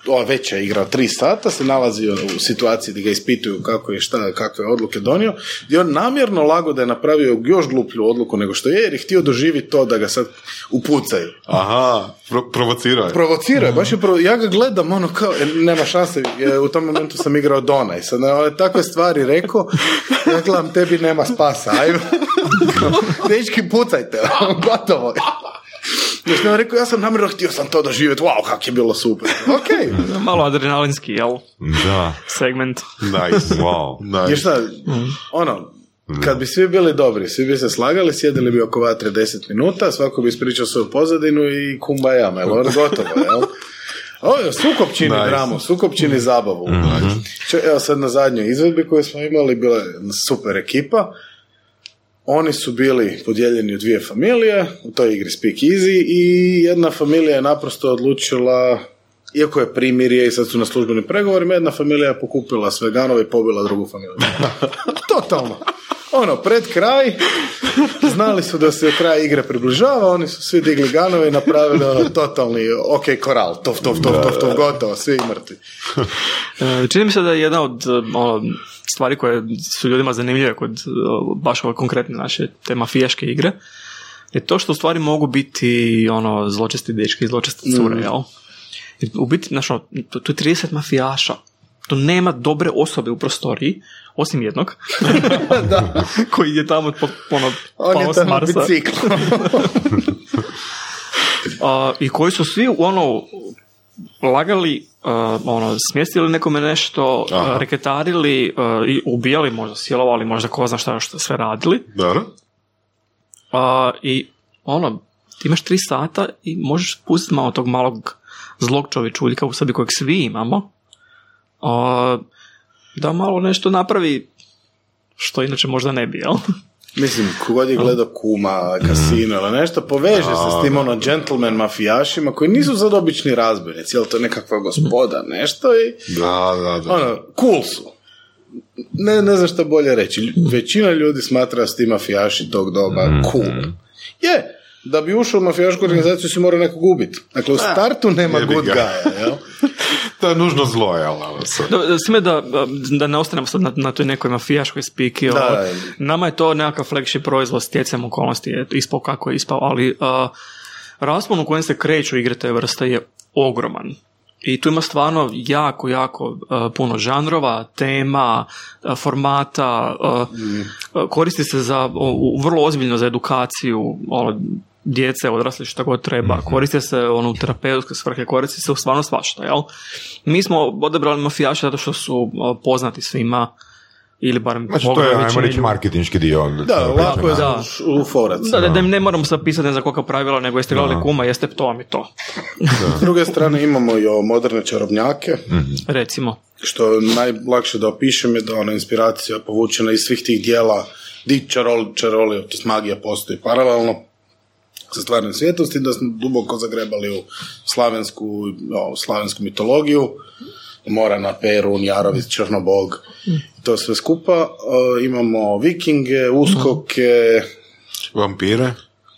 ova veća igra tri sata, se nalazi u situaciji gdje ga ispituju kako je šta, kakve odluke donio, i on namjerno lago da je napravio još gluplju odluku nego što je, jer je htio doživjeti to da ga sad upucaju. Aha, pro- provocirao je. Provocirao je, baš je provo- ja ga gledam, ono kao, e, nema šanse, u tom momentu sam igrao Dona i sad ove takve stvari rekao, ja gledam, tebi nema spasa, ajmo. Dečki, pucajte, gotovo Znači, on je rekao, ja sam namjerno htio sam to doživjeti, wow, kak je bilo super. Ok, Malo adrenalinski, jel? Da. Segment. Nice. Wow. Nice. jer šta, ono, kad bi svi bili dobri, svi bi se slagali, sjedili bi oko vatre 10 minuta, svako bi ispričao svoju pozadinu i kumbaya, jel, ono gotovo, jel? Ovo je sukob čini Nice. dramu, čini zabavu. Če- Evo sad na zadnjoj izvedbi koju smo imali, bila je super ekipa. Oni su bili podijeljeni u dvije familije, u toj igri Speak Easy i jedna familija je naprosto odlučila, iako je primirje i sad su na službenim pregovorima, jedna familija je pokupila sve ganove i pobila drugu familiju. Totalno. Ono, pred kraj, znali su da se kraj igre približava, oni su svi digli ganove i napravili ono totalni ok koral, tov, tov, tov, tov, tov, gotovo, svi mrtvi. E, Čini mi se da je jedna od e, ono, stvari koje su ljudima zanimljive kod e, baš ove konkretne naše te mafijaške igre je to što u stvari mogu biti ono zločesti dečki i zločeste cure, jel? Jer u biti, znaš, ono, tu je 30 mafijaša. Tu nema dobre osobe u prostoriji, osim jednog, koji je tamo po, ono, On pao s Marsa. A, i koji su svi ono lagali, a, ono, smjestili nekome nešto, Aha. reketarili a, i ubijali, možda silovali, možda ko zna šta još sve radili. Dobro. A, I ono, imaš tri sata i možeš pustiti malo tog malog zlog čovječuljka u sebi kojeg svi imamo. A, da malo nešto napravi što inače možda ne bi, jel? Mislim, kogod je gledao kuma, kasino ili nešto, poveže se s tim ono gentleman mafijašima koji nisu sad obični razbojnici, jel to nekakva gospoda, nešto i Da, da, da. ono, cool su. Ne, ne znam što bolje reći. Većina ljudi smatra da su ti mafijaši tog doba cool. Je, da bi ušao u mafijašku organizaciju si mora nekog ubiti. Dakle, u startu nema good guy, jel? To je nužno zlo, jel? sad. Da, da, s time da, da ne ostanemo sad na, na toj nekoj mafijaškoj spiki. Da, da. nama je to nekakav flagship proizvod stjecajem okolnosti, je ispao kako je ispao, ali a, raspon u kojem se kreću igre te vrste je ogroman. I tu ima stvarno jako, jako a, puno žanrova, tema, a, formata, a, a, koristi se za, vrlo ozbiljno za edukaciju ono, djece, odrasli, šta god treba. Koriste se ono, u terapeutske svrhe, koristi se u stvarno svašta, jel? Mi smo odabrali mafijaše zato što su poznati svima ili barem Znači, to je, ajmo reći, marketinški dio. Da, lako je Da. za u forac. Da, da, da ne moramo sad pisati ne znam koliko pravila, nego jeste gledali kuma, jeste to vam i to. S druge strane imamo i ovo moderne čarobnjake, Recimo. što najlakše da opišem je da ona inspiracija povučena iz svih tih dijela di čarol, čaroli, to magija postoji paralelno sa stvarnim svijetom, s tim da smo duboko zagrebali u slavensku, o, slavensku mitologiju, Morana, Perun, Jarović, Črnobog, to sve skupa. E, imamo vikinge, uskoke, Vampire.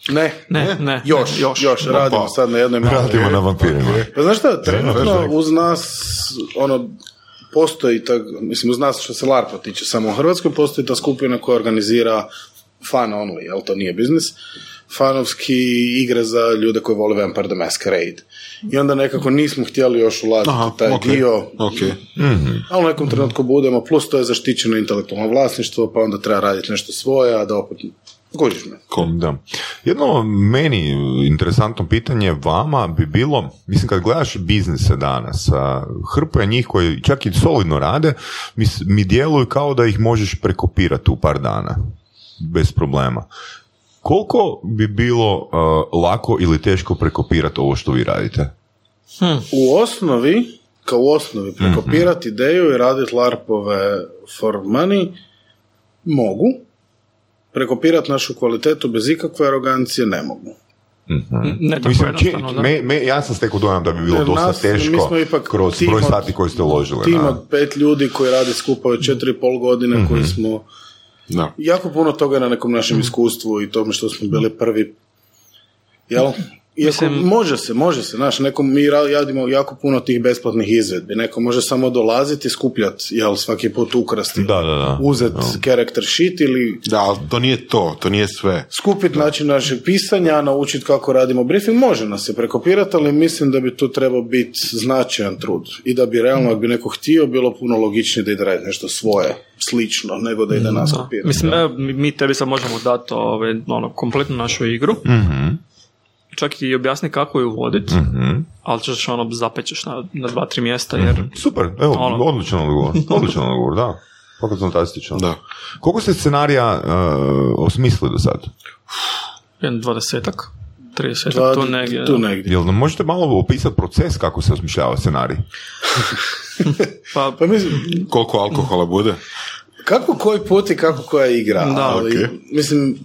ne, Ne, ne, još, ne, još, još. radimo pa. sad na jednoj maloj Radimo na vampirima. pa znaš šta, trenutno uz nas, ono, postoji, ta, mislim, uz nas što se LARPA tiče, samo u Hrvatskoj postoji ta skupina koja organizira fan only, jel to nije biznis, fanovski igre za ljude koji vole Vampire the Masquerade. I onda nekako nismo htjeli još ulaziti Aha, taj ok, dio, ok. a u nekom trenutku budemo, plus to je zaštićeno intelektualno vlasništvo, pa onda treba raditi nešto svoje, a da opet, kužiš me. Da. Jedno meni interesantno pitanje vama bi bilo, mislim kad gledaš biznise danas, a, hrpa je njih koji čak i solidno rade, mi, mi djeluju kao da ih možeš prekopirati u par dana, bez problema. Koliko bi bilo a, lako ili teško prekopirati ovo što vi radite? U osnovi, kao u osnovi, prekopirati ideju i raditi larpove for money mogu. Prekopirati našu kvalitetu bez ikakve arogancije ne mogu. Ne tako Mislim, či- me, me, ja sam stekao dojam da bi bilo Jer dosta nas- teško mi smo ipak kroz tim broj sati koji ste uložili. Tim od pet ljudi koji rade skupa od četiri i pol godine, koji smo Da. jako puno toga na nekom našem iskustvu i tome što smo bili prvi. Jel? Iako Mislim- može se, može se, znaš, nekom mi ra- radimo jako puno tih besplatnih izvedbi, neko može samo dolaziti, skupljati, jel, svaki put ukrasti, Da, da, da. uzet character sheet ili Da, ali to nije to, to nije sve. skupit način našeg pisanja, naučiti kako radimo briefing, može nas se prekopirati, ali mislim da bi tu trebao biti značajan trud i da bi realno, ako bi neko htio, bilo puno logičnije da ide raditi nešto svoje, slično, nego da ide nas Da. kopirati. Mislim, evo, mi, tebi sad možemo dati ove, ono, kompletnu našu igru. Čak i objasni kako ju voditi, ali ćeš ono zapećeš na, na dva, tri mjesta, jer Super, evo, Ono. odličan odgovor. Odličan odgovor, da. Kako fantastično. Da. Koliko ste scenarija uh, osmislili do sad? jedan dvadesetak, tridesetak, Dva- tu negdje. tu negdje. Jel nam možete malo opisati proces kako se osmišljava scenarij? Pa, Pa mislim, Koliko alkohola bude? kako koji put i kako koja igra, Da, ali ok. mislim,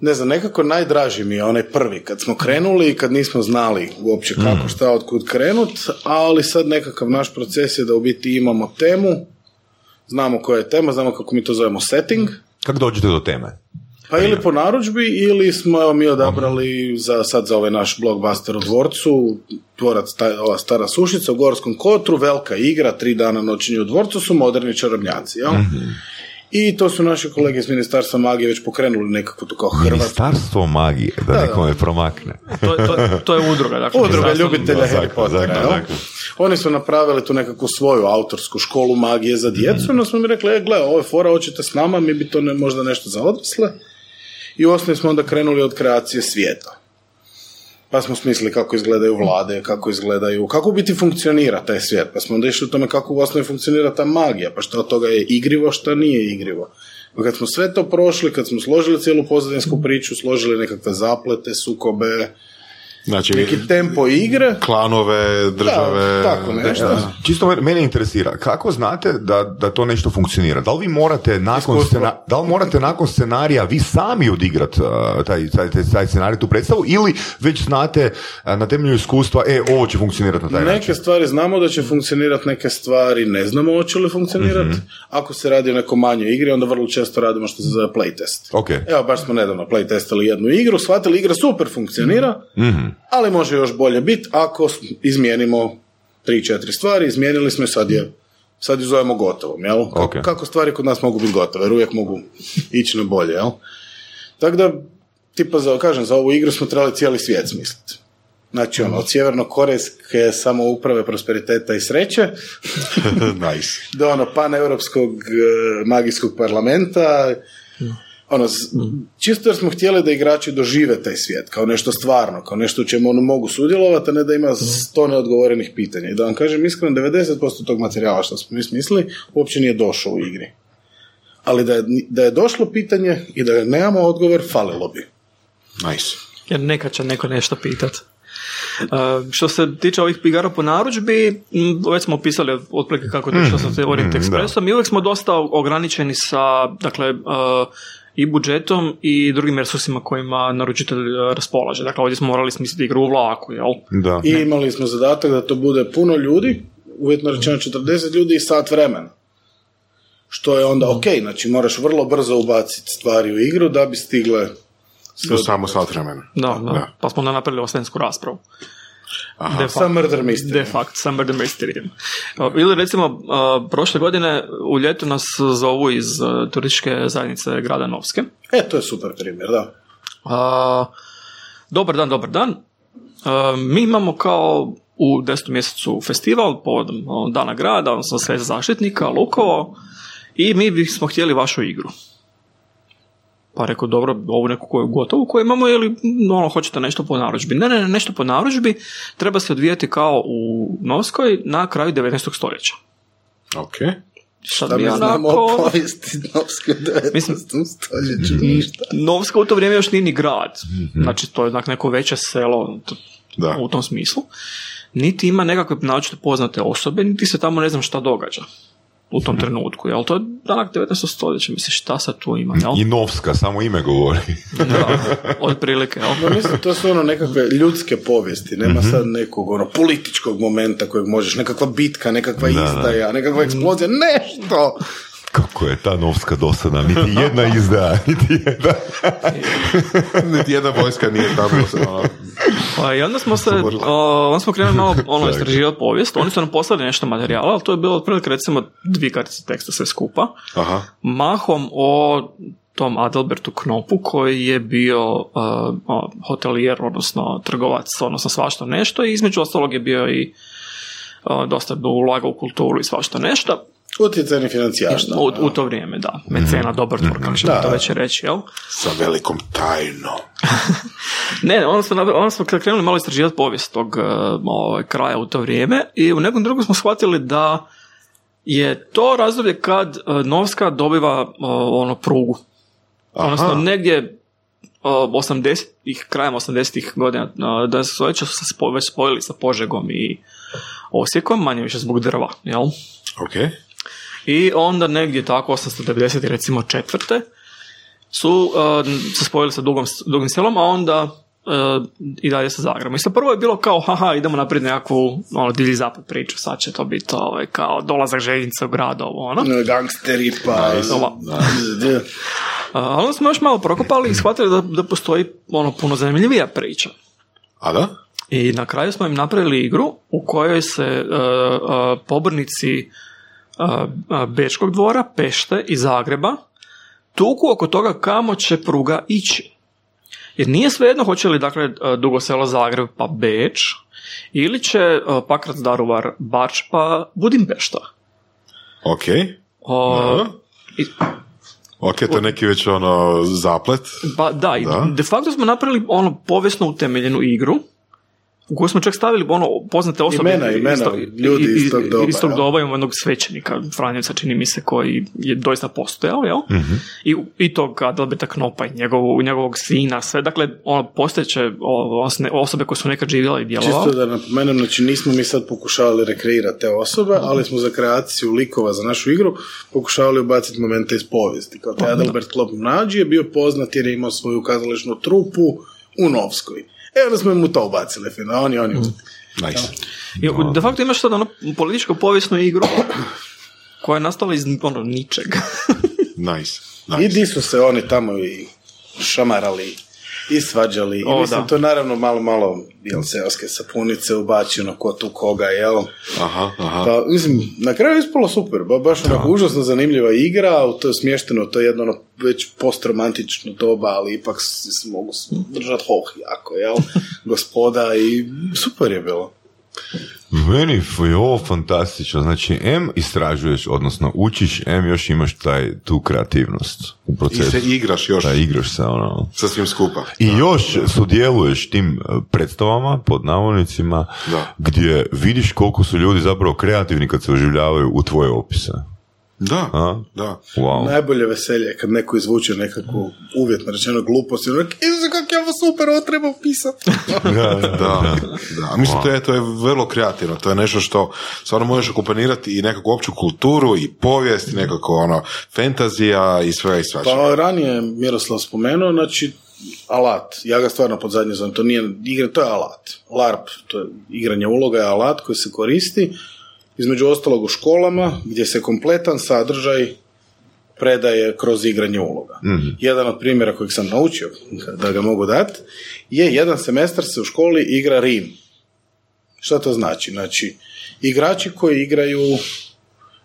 ne znam, nekako najdraži mi je onaj prvi, kad smo krenuli i kad nismo znali uopće kako, šta, otkud krenut, ali sad nekakav naš proces je da u biti imamo temu, znamo koja je tema, znamo kako mi to zovemo setting, Kako dođete do teme? pa ili po narudžbi ili smo evo, mi odabrali za, sad za ovaj naš blockbuster u dvorcu, dvorac, taj, ova stara sušica u Gorskom kotru, velika igra, tri dana noćenje u dvorcu su moderni čarobnjaci, jel? I to su naši kolege iz Ministarstva magije već pokrenuli nekako to kao Hrvatsko. Ministarstvo magije, da, da. nekome promakne. to, je- to, je- to je udruga. Dakle, Udruga ljubitelja Da, Harry Pottera, zakon. Oni su napravili tu nekakvu svoju autorsku školu magije za djecu, no smo mi rekli, e, gle, ovo je fora, hoćete s nama, mi bi to ne, možda nešto za odrasle. I u osnovi smo onda krenuli od kreacije svijeta. Pa smo smislili kako izgledaju vlade, kako izgledaju, kako biti funkcionira taj svijet. Pa smo onda išli u tome kako u osnovi funkcionira ta magija, pa što od toga je igrivo, što nije igrivo. Pa kad smo sve to prošli, kad smo složili cijelu pozadinsku priču, složili nekakve zaplete, sukobe, Znači, neki tempo igre, klanove, države... Da, tako nešto. Da. Čisto me- mene interesira, kako znate da, da to nešto funkcionira? Da li vi morate nakon, scena, da li morate nakon scenarija vi sami odigrat uh, taj, taj, taj, taj scenarij, tu predstavu, ili već znate uh, na temelju iskustva, e, ovo će funkcionirati na taj način? Neke stvari znamo da će funkcionirati, neke stvari ne znamo hoće li funkcionirati. Mhm. Ako se radi o nekoj manjoj igri, onda vrlo često radimo što se zove playtest. Ok. Evo, baš smo nedavno playtestali jednu igru, shvatili igra super funkcionira, Mhm. Ali može još bolje biti ako izmijenimo tri, četiri stvari, izmijenili smo i sad je sad ju zovemo gotovom, jel? Kako, Ok. kako stvari kod nas mogu biti gotove, jer uvijek mogu ići na bolje, jel? Tako da, tipa, za, kažem, za ovu igru smo trebali cijeli svijet smisliti. Znači, ono, od sjeverno-korejske samouprave prosperiteta i sreće, nice. do ono paneuropskog e, magijskog parlamenta, ono, s- čisto jer smo htjeli da igrači dožive taj svijet kao nešto stvarno, kao nešto u čemu ono mogu sudjelovati, a ne da ima sto neodgovorenih pitanja. I da vam kažem iskreno, 90% tog materijala što smo mi smislili uopće nije došao u igri. Ali da je, da je došlo pitanje i da nemamo odgovor, falilo bi. Nice. Jer nekad će neko nešto pitat. Uh, što se tiče ovih igara po narudžbi, već smo opisali otprilike kako je to što sa Orient Expressom i uvijek smo dosta ograničeni sa, dakle, uh, i budžetom i drugim resursima kojima naručitelj uh, raspolaže. Dakle, ovdje smo morali smisliti igru u vlaku, jel? Da. I imali smo zadatak da to bude puno ljudi, uvjetno rečeno 40 ljudi i sat vremena. Što je onda ok, znači moraš vrlo brzo ubaciti stvari u igru da bi stigle sve To samo sat vremena. Da, da. Da. Pa smo onda napravili ostensku raspravu. Aha. De sa facto. murder mystery. De facto, sa murder mystery. Uh, Ili recimo, uh, prošle godine u ljetu nas zovu iz uh, turističke zajednice grada Novske. E, to je super primjer, da. Uh, dobar dan, dobar dan. Uh, mi imamo kao u desetom mjesecu festival povodom Dana grada, odnosno sve zaštitnika, Lukovo, i mi bismo htjeli vašu igru. Pa rekao, dobro, ovu neku koju gotovu koju imamo ili ono, hoćete nešto po narudžbi? Ne, ne, ne, nešto po narudžbi treba se odvijati kao u Novskoj na kraju 19. stoljeća. Ok. Sad Da mi znamo o povijesti Novske u 19. Mislim- stoljeću, ništa. Novska u to vrijeme još nije ni grad. Znači, to je znak neko veće selo t- Da. u tom smislu. Niti ima nekakve način poznate osobe, niti se tamo ne znam šta događa. U tom trenutku, jel? To je danak 19. stoljeća, mislim, šta sad tu ima, jel? I Novska, samo ime govori. Da, otprilike, jel? No, mislim, to su ono nekakve ljudske povijesti, nema sad nekog ono političkog momenta kojeg možeš, nekakva bitka, nekakva izdaja, nekakva eksplozija, nešto! Kako je ta Novska dosadna, niti jedna izdaja, niti jedna. Niti jedna vojska nije tamo. ono, Pa i onda smo se, o, onda smo krenuli malo ono istraživati povijest, oni su nam poslali nešto materijala, ali to je bilo otprilike recimo dvije kartice teksta sve skupa, Aha. mahom o tom Adalbertu Knopu koji je bio uh, hotelijer, odnosno trgovac, odnosno svašta nešto i između ostalog je bio i uh, dosta ulagao u kulturu i svašta nešto. Utjecajni financijaš. U, u to vrijeme, da. Mecena, dobar tvor, kako ćemo to već reći, jel? Sa velikom tajnom. Ne, onda smo, onda smo krenuli malo istraživati povijest tog uh, ovaj, kraja u to vrijeme i u nekom drugom smo shvatili da je to razdoblje kad uh, Novska dobiva uh, ono prugu. Odnosno negdje uh, 80-ih, krajem 80-ih godina, uh, da su već već spojili sa Požegom i Osijekom, manje više zbog drva, jel? Ok. I onda negdje tako 890 recimo četvrte su uh, se spojili sa dugom, dugim selom, a onda uh, i dalje sa Zagrebom. Mislim, prvo je bilo kao, haha, idemo naprijed nekakvu ono, divlji zapad priču, sad će to biti ovaj, kao dolazak željeznice u grad, ovo, ono. No, Gangsteri, pa... Da. A onda smo još malo prokopali i shvatili da, da postoji ono puno zanimljivija priča. A da? I na kraju smo im napravili igru u kojoj se uh, uh, pobornici Bečkog dvora, Pešte i Zagreba tuku oko toga kamo će pruga ići. Jer nije svejedno hoće li dakle Dugo selo Zagreb pa Beč ili će Pakrac Daruvar Bač pa Budimpešta. Ok. O, i- Ok, to je neki već ono zaplet. Pa da, Da. de facto smo napravili ono povijesno utemeljenu igru u kojoj smo čak stavili ono poznate osobe Imena, imena, ljudi i- iz tog i- doba, iz tog jel? doba imamo jednog svećenika Franjevca čini mi se koji je doista postojao jel? I, i tog Adalberta Knopa i njegovu, njegovog sina sve dakle ono postojeće osobe koje su nekad živjela i djelovale Čisto da napomenem, znači nismo mi sad pokušavali rekreirati te osobe, ali smo za kreaciju likova za našu igru pokušavali ubaciti momente iz povijesti. Kao taj Adalbert Klop mlađi je bio poznat jer je imao svoju kazališnu trupu u Novskoj. E, onda smo mu to ubacili, fino, a on je, on je Nice. I de facto imaš sad ono političko povijesnu igru koja je nastala iz ono, ničeg. Nice. I nice. di su se oni tamo i šamarali i svađali. I O, mislim, da. to naravno malo, malo jel, seoske sapunice ubačeno ko tu koga, jel? Aha, aha. Pa, mislim, na kraju je ispalo super, ba, baš onako užasno zanimljiva igra, ali to je smješteno, to je jedno ono već postromantično doba, ali ipak se mogu s- držat hoh jako, jel? Gospoda i super je bilo. Meni je ovo fantastično. Znači, M istražuješ, odnosno učiš, M još imaš taj, tu kreativnost u I procesu. se igraš još Da, igraš se, ono... sa svim skupa. I još sudjeluješ tim e, predstavama, pod navodnicima, Da. gdje vidiš koliko su ljudi zapravo kreativni kad se oživljavaju u tvoje opise. Da, A? da. Wow. Najbolje veselje je kad neko izvuče nekakvu uvjetno rečeno glupost i onak, "Izu, kak je ovo super, ovo treba pisati. Da, da. A mislim, to je, to je vrlo kreativno. To je nešto što stvarno možeš akompanirati i nekakvu opću kulturu i povijest i nekako ono, fantazija i sve i svačega. Pa ranije je Miroslav spomenuo, znači alat, ja ga stvarno pod zadnje zovem, to nije igra, to je alat. LARP, to je igranje uloga je alat koji se koristi, između ostalog u školama, gdje se kompletan sadržaj predaje kroz igranje uloga. Jedan od primjera kojeg sam naučio, da ga mogu dati, je jedan semestar se u školi igra Rim. Šta to znači? Znači, igrači koji igraju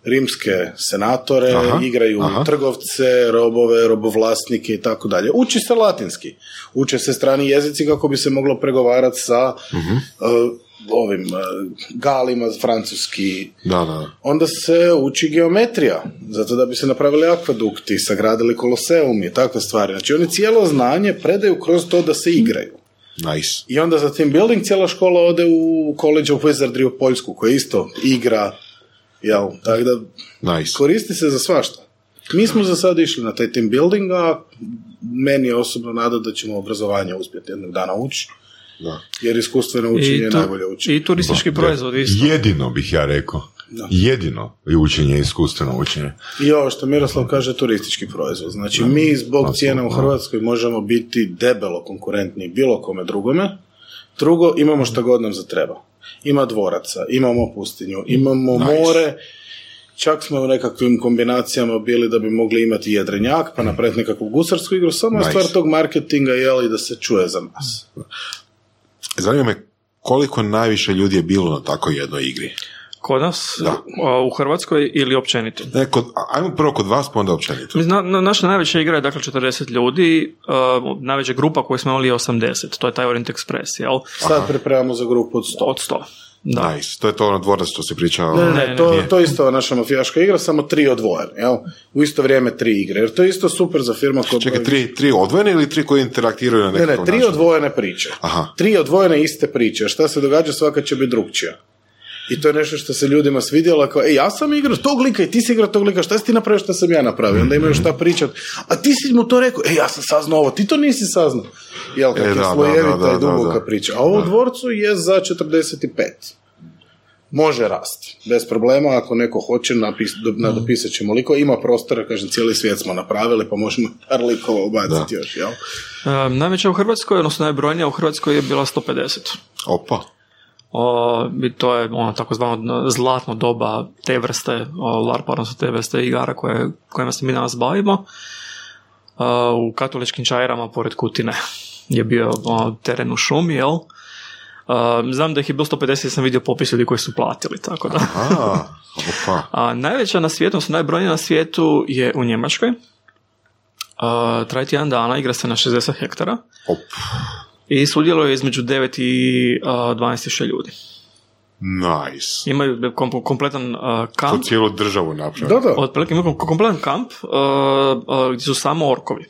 rimske senatore, Aha, igraju aha. trgovce, robove, robovlasnike i tako dalje. Uči se latinski. Uče se strani jezici kako bi se moglo pregovarati sa Mhm. uh, ovim uh, galima, francuski. Da, da. Onda se uči geometrija, zato da bi se napravili akvadukti, sagradili koloseumi i takve stvari. Znači oni cijelo znanje predaju kroz to da se igraju. Nice. I onda za team building cijela škola ode u College of Wizardry u Poljsku, koja isto igra, jel, tako da Nice. koristi se za svašta. Mi smo za sad išli na taj team building, a meni je osobno nada da ćemo obrazovanje uspjeti jednog dana ući, Da. jer iskustveno učenje je najbolje učenje. I turistički proizvod isto. Jedino bih ja rekao. Jedino je učenje, iskustveno učenje. I ovo što Miroslav kaže, turistički proizvod. Znači, mi zbog cijena u Hrvatskoj možemo biti debelo konkurentni bilo kome drugome. Drugo, imamo šta god nam zatreba. Ima dvoraca, imamo pustinju, imamo more, čak smo u nekakvim kombinacijama bili da bi mogli imati jedrenjak, pa napraviti nekakvu gusarsku igru, samo je Nice. stvar tog marketinga, jel, i da se čuje za nas. Zanima me koliko najviše ljudi je bilo na takoj jednoj igri. Kod nas, Da. a, u Hrvatskoj ili općenito? Ne, kod, ajmo prvo kod vas, pa onda općenito. Na, na, naša najveća igra je dakle 40 ljudi, uh, najveća grupa koju smo imali je 80, to je taj Orient Express, jel? Sad pripremamo za grupu od 100. Od 100. Da. Nice. To je to ono dvorac što si pričao. Ne, ne, Ne, ne, ne, to, to je isto naša mafijaška igra, samo tri odvojene, jel? U isto vrijeme tri igre, jer to je isto super za firma koja... Čekaj, tri, tri odvojene ili tri koji interaktiraju na Ne, nekakav ne, tri način? odvojene priče. Aha. Tri odvojene iste priče. Šta se događa, svaka će biti drugčija. I to je nešto što se ljudima svidjelo, kao, e, ja sam igrao tog lika i ti si igrao tog lika, šta si ti napravio šta sam ja napravio? Onda imaju šta pričat, a ti si mu to rekao, e, ja sam saznao ovo, ti to nisi saznao. Jel, kako E, je da, slojevita da, da, i duboka da. priča. A ovo u dvorcu je za 45. Može rasti, bez problema, ako neko hoće, napis, do- nadopisat ćemo liko, ima prostora, kažem, cijeli svijet smo napravili, pa možemo par likova ubaciti još, jel? Um, najveća u Hrvatskoj, odnosno najbrojnija u Hrvatskoj je bila 150. Opa. O, i to je ono takozvano zlatno doba te vrste o, LARPA, odnosno te vrste igara koje, kojima se mi danas bavimo. O, u katoličkim čajrama pored Kutine je bio o, teren u šumi, jel? O, znam da ih je bilo 150 jer sam vidio popis ljudi koji su platili, tako da. A, opa. A najveća na svijetu, odnosno najbrojnija na svijetu je u Njemačkoj. A, traje tjedan dana, igra se na 60 hektara Op. i sudjeluje između 9 i a, 12 tisuća ljudi. Nice. Imaju kom- kompletan Po kamp, cijelu državu napravio. Da, da. otprilike imaju kom- kompletan kamp a, a, gdje su samo orkovi.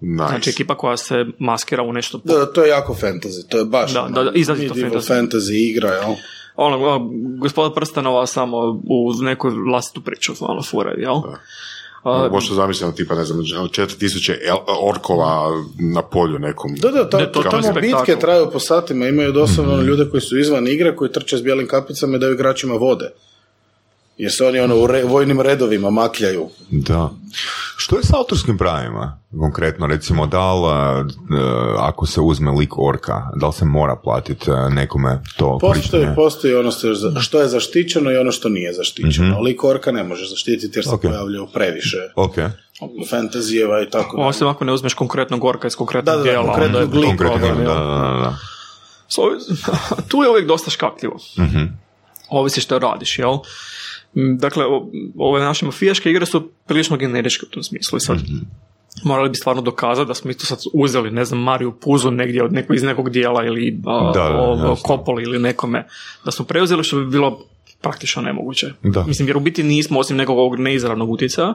Nice. Znači ekipa koja se maskira u nešto Da, da, to je jako fantasy, to je baš Da, da, da, izrazito medieval fantasy. fantasy igra, jel? ono, gospoda Prstanova samo u neku vlastitu priču, ono, fure, jel? A, Možda zamislimo tipa, ne znam, 4000 el- orkova na polju nekom. Da, da, ta, Ne, to- tamo spektakl. bitke traju po satima, imaju doslovno ljude koji su izvan igre, koji trče s bijelim kapicama i daju igračima vode. Jer se oni ono u re- vojnim redovima makljaju. Da. Što je s autorskim pravima? Konkretno, recimo, da li, e, ako se uzme lik orka, da li se mora platiti e, nekome to Postoji, korištenje? postoji ono što je, za- što je zaštićeno i ono što nije zaštićeno. Lik orka ne može zaštititi jer se Ok. pojavljaju previše Ok, fantazijeva i tako. Osim ako ne uzmeš konkretno gorka iz konkretnog Da, da, da, dijela. konkretnog onda je lika, da, da, da, da. So, tu je uvijek dosta škakljivo. Mhm. Ovisi što radiš, jel? M, Dakle, ove naše mafijaške igre su prilično generičke u tom smislu. I sad, Mhm. morali bi stvarno dokazati da smo isto sad uzeli, ne znam, Mariju Puzu negdje od neko, iz nekog dijela ili a, Da, da, o-. Kopoli ili nekome. Da smo preuzeli što bi bilo praktično nemoguće. Da. Mislim, jer u biti nismo, osim nekog ovog neizravnog utjecaja,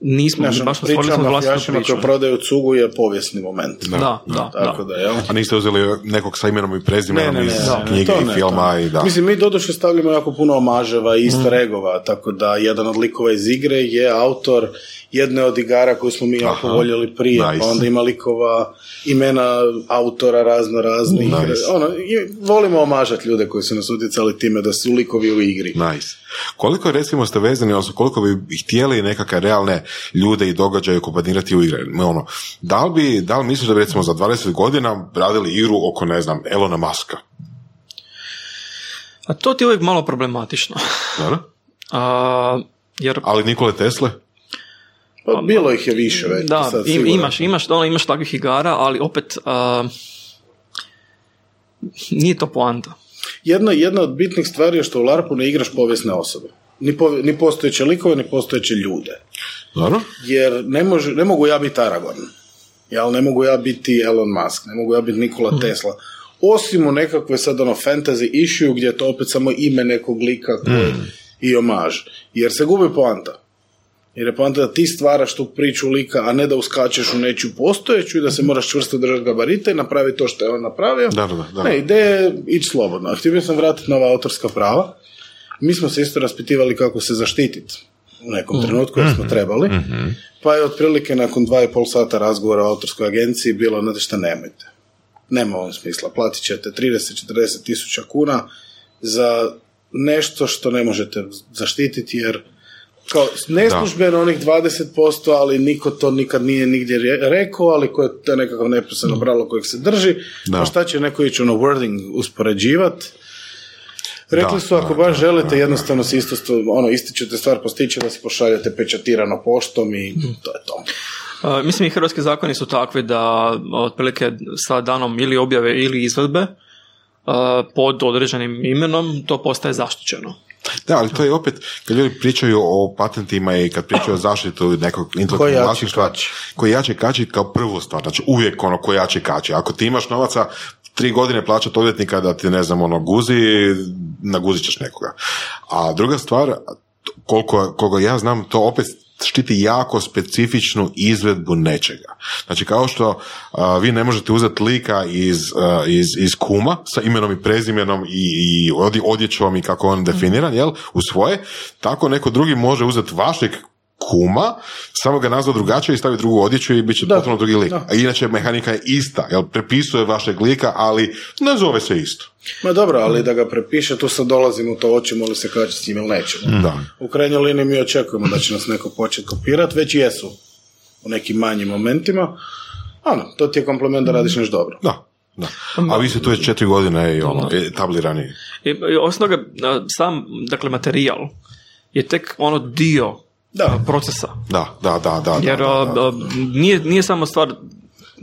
nismo, Naša baš smo stvorili priča smo o priču. koji prodaju cugu je povijesni moment. Da, da, da. Tako da, jel? A niste uzeli nekog sa imenom i prezimenom Ne, ne, ne, iz ne, knjige i filma i da. Mislim, mi doduše stavljamo jako puno omaževa i easter eggova, tako da jedan od likova iz igre je autor jedne od igara koju smo mi jako Aha. voljeli prije, Nice. pa onda ima likova, imena autora razno raznih. Nice. Ono, i volimo omažati ljude koji su nas utjecali time da su likovi u igri. Nice. Koliko recimo ste vezani, odnosno koliko bi htjeli nekakve realne ljude i događaje kompanirati u igre? Ono, da li, bi, da li misliš da bi recimo za 20 godina radili igru oko, ne znam, Elona Muska? A to ti je uvijek malo problematično. Dobro? A, jer Ali Nikole Tesle? Pa, bilo ih je više već. Da, sad im, imaš, imaš, ono, imaš takvih igara, ali opet a, nije to poanta. Jedna, jedna od bitnih stvari je što u LARP-u ne igraš povijesne osobe. Ni, pove- ni postojeće likove, ni postojeće ljude. Dobro? jer ne, može, ne mogu ja biti Aragon. Jel, ne mogu ja biti Elon Musk, ne mogu ja biti Nikola Tesla. Osim u nekakve sad ono fantasy issue gdje je to opet samo ime nekog lika koji i omaž. Jer se gubi poanta. Jer je poanta da ti stvaraš tu priču lika, a ne da uskačeš u nečiju postojeću i da se moraš čvrsto držati gabarita i napraviti to što je on napravio. Da, da, da. Ne, ideja je ići slobodno. A Htio sam vratiti na ova autorska prava. Mi smo se isto raspitivali kako se zaštititi u nekom trenutku jer smo trebali. Pa je otprilike nakon dva i pol sata razgovora o autorskoj agenciji bilo, znate šta, nemojte. Nema ovom smisla. Platit ćete 30-40 tisuća kuna za nešto što ne možete zaštititi jer kao neslužbeno onih 20%, ali niko to nikad nije nigdje re- rekao, ali koje to je nekakav nepisano pravilo kojeg se drži, Da. a šta će neko ići ono wording uspoređivat? Rekli Da, su, ako da, baš da, želite, da, jednostavno si isto, sto- ono, isti ćete stvar postići da se pošaljete pečatirano poštom i to je to. Uh, mislim i hrvatski zakoni su takvi da otprilike sa danom ili objave ili izvedbe pod određenim imenom to postaje zaštićeno. Da, ali to je opet, kad ljudi pričaju o patentima i kad pričaju o zaštitu nekog Ko intelektualnog vlasništva, koji jače kači kao prvu stvar, znači uvijek ono ko jače kači. Ako ti imaš novaca tri godine plaćati odvjetnika da ti ne znam ono guzi, naguzit ćeš nekoga. A druga stvar, koliko, koliko ja znam, to opet štiti jako specifičnu izvedbu nečega. Znači kao što a, vi ne možete uzeti lika iz, a, iz, iz kuma sa imenom i prezimenom i, i odje- odjećom i kako on definiran, jel, u svoje, tako neko drugi može uzeti vašeg kuma, samo ga nazva drugačije i stavi drugu odjeću i bit će Da, potpuno drugi lik. da. A inače mehanika je ista, jel, prepisuje vašeg lika, ali ne zove se isto. Ma dobro, ali da ga prepiše, tu sad dolazimo u to hoćemo li se kaći s njim ili nećemo. Da. U krajnjoj liniji mi očekujemo da će nas neko početi kopirati, već jesu u nekim manjim momentima. Ano, to ti je komplement da radiš nešto dobro. Da, da. A vi ste tu već četiri godine i ono, etablirani. I, i uh, sam dakle, materijal je tek ono dio Da. procesa. Da, da, da, da. Jer da, da, da. nije, nije samo stvar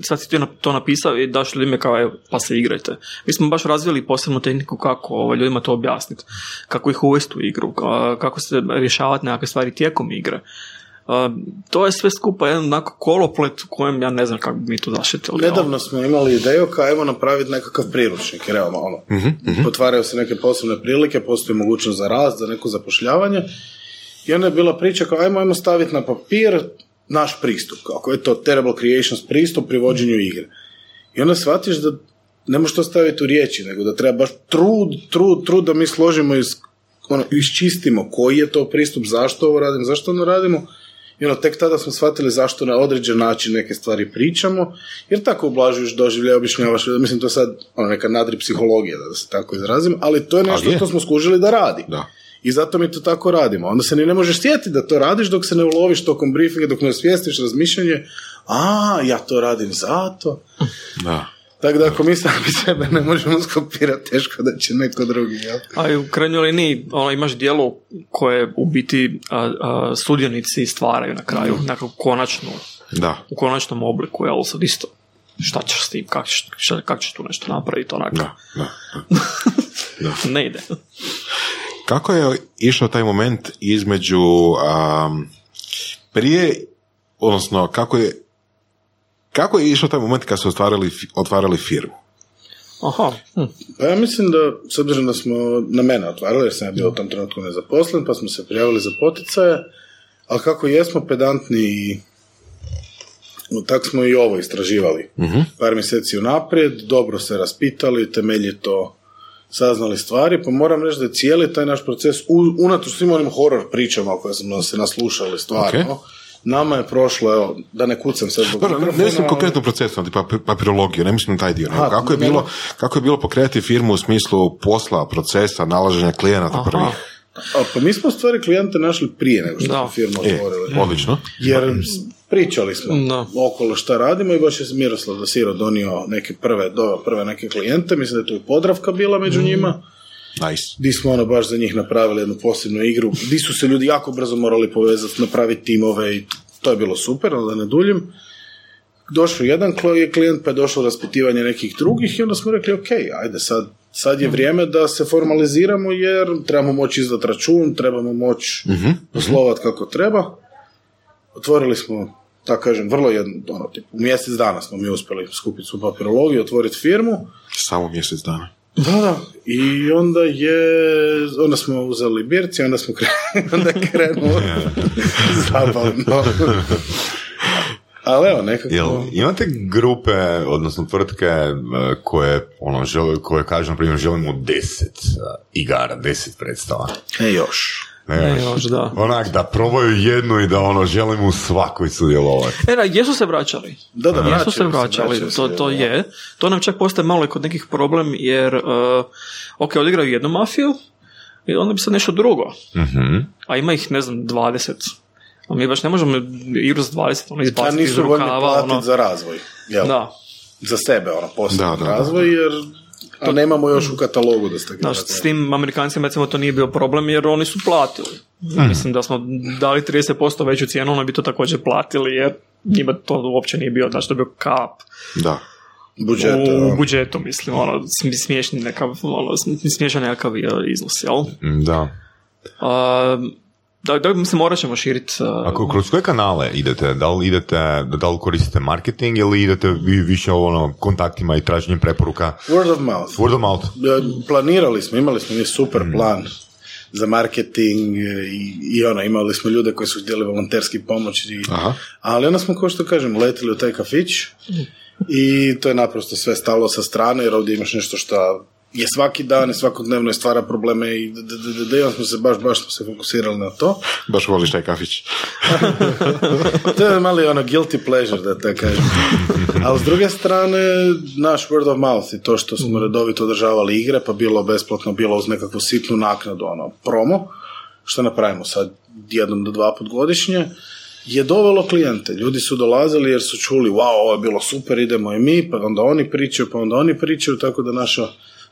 sad si ti to napisao i daš ljudima kao evo, pa se igrajte. Mi smo baš razvili posebnu tehniku kako ovaj, ljudima to objasniti. Kako ih uvesti u igru, ka- kako se rješavati nekakve stvari tijekom igre. Uh, to je sve skupa jedan onako koloplet u kojem ja ne znam kako bi mi to zaštitili. Nedavno smo imali ideju kao ajmo napraviti nekakav priručnik, jer evo ono, otvaraju se neke posebne prilike, postoji mogućnost za rast, za neko zapošljavanje i onda je bila priča kao ajmo, ajmo staviti na papir naš pristup, kako je to Terrible Creations pristup pri vođenju igre. I onda shvatiš da ne možeš to staviti u riječi, nego da treba baš trud, trud, trud da mi složimo iz, ono, iščistimo koji je to pristup, zašto ovo radimo, zašto ono radimo i ono, tek tada smo shvatili zašto na određen način neke stvari pričamo, jer tako ublažuješ doživlje, objašnjavaš, mislim to je sad ono, neka nadri psihologija, da se tako izrazim, ali to je nešto je. što smo skužili da radi. Da. I zato mi to tako radimo. Onda se ni ne možeš sjetiti da to radiš dok se ne uloviš tokom briefinga, dok ne osvijestiš razmišljanje, a, ja to radim zato. da. Tako da ako mi sami sebe ne možemo skopirati, teško da će neko drugi. Jel? A i u krajnjoj liniji ono, imaš dijelo koje u biti a, a, sudionici stvaraju na kraju, nekako konačno, Da, u konačnom obliku, jel sad isto šta ćeš s tim, kako ćeš, šta- kako ćeš tu nešto napraviti onako. da, da. da. Ne ide. Kako je išao taj moment između um, prije, odnosno kako je kako je išao taj moment kad su otvarali, otvarali firmu? Aha, hm. Pa ja mislim da, s obzirom da smo na mene otvarali, jer sam ja bio u tom trenutku nezaposlen, pa smo se prijavili za poticaje, ali kako jesmo pedantni i no, tak smo i ovo istraživali. Par mjeseci unaprijed, dobro se raspitali, temeljito saznali stvari, pa moram reći da je cijeli taj naš proces, unatoč svim onim horror pričama koje smo se naslušali stvarno, Ok. nama je prošlo, evo, da ne kucam sad zbog Dobro, ne mislim ali- konkretno procesu, pa- papirologiju, ne mislim na taj dio. nego kako, je bilo, kako je bilo pokreati firmu u smislu posla, procesa, nalaženja klijenata Aha. prvih? A, pa mi smo stvari klijente našli prije nego što smo firmu E, otvorili. odlično. Jer pričali smo Da. okolo šta radimo i baš je Miroslav Dasiro donio neke prve, do, prve neke klijente, mislim da je tu i Podravka bila među njima, Nice. di smo ono baš za njih napravili jednu posebnu igru, di su se ljudi jako brzo morali povezati, napraviti timove i to je bilo super, ali da ne duljim. Došao jedan klijent, pa je došlo raspitivanje nekih drugih i onda smo rekli, ok, ajde sad, sad je vrijeme da se formaliziramo jer trebamo moći izdati račun, trebamo moći poslovati kako treba. Otvorili smo, tako kažem, vrlo jedno, ono, tipu, u mjesec dana smo mi uspjeli skupiti svu papirologiju, otvoriti firmu. Samo mjesec dana. Da, da. I onda je, onda smo uzeli birci, onda smo krenuli, onda je krenulo zabavno. Ali evo, nekako... Jel, imate grupe, odnosno tvrtke e, koje, ono, žele, koje kažu, na primjer, želimo deset e, igara, deset predstava. E, još. Ne, još, da. Onak, da probaju jednu i da ono, želimo u svakoj sudjelovati. E, da, jesu se vraćali. Da, da, Jesu vraćaju se vraćali, vraćaju se, to, to je. To nam čak postaje malo kod nekih problem, jer, uh, ok, odigraju jednu mafiju, I onda bi sad nešto drugo. Mhm. A ima ih, ne znam, 20. A mi baš ne možemo igru za 20, ono A izbaciti iz nisu voljni rukava. platiti Ono. za razvoj. Jel? Da. Za sebe, ono, posebno Da, da, da. razvoj, jer a nemamo još u katalogu da ste Znaš, s tim Amerikancima recimo to nije bio problem jer oni su platili. Mhm. Mislim da smo dali 30% veću cijenu, oni bi to također platili jer njima to uopće nije bio, znači to je bio kap Da. budžeta. u budžetu, mislim, ono, smi- smiješni nekav, ono, smi- smiješan nekakav iznos, jel? Mm, Da. A, da, da, mislim, morat ćemo širiti Ako kroz koje kanale idete? Da li idete, da li koristite marketing ili idete vi više ono kontaktima i traženjem preporuka? Word of mouth. Word of mouth. E, Planirali smo, imali smo mi super plan za marketing e, i, i ono, imali smo ljude koji su htjeli volonterski pomoći, Aha. ali onda smo, kao što kažem, letili u taj kafić i to je naprosto sve stalo sa strane, jer ovdje imaš nešto što je svaki dan i svakodnevno i stvara probleme i d- d- d- d- i onda smo se baš, baš smo se fokusirali na to. Baš voliš taj kafić. To je mali ono guilty pleasure, da tako kažem. Ali s druge strane, naš word of mouth i to što smo redovito održavali igre, pa bilo besplatno, bilo uz nekakvu sitnu naknadu, ono, promo, što napravimo sad jednom do dva put godišnje, je dovelo klijente. Ljudi su dolazili jer su čuli, wow, ovo je bilo super, idemo i mi, pa onda oni pričaju, pa onda oni pričaju, tako da naša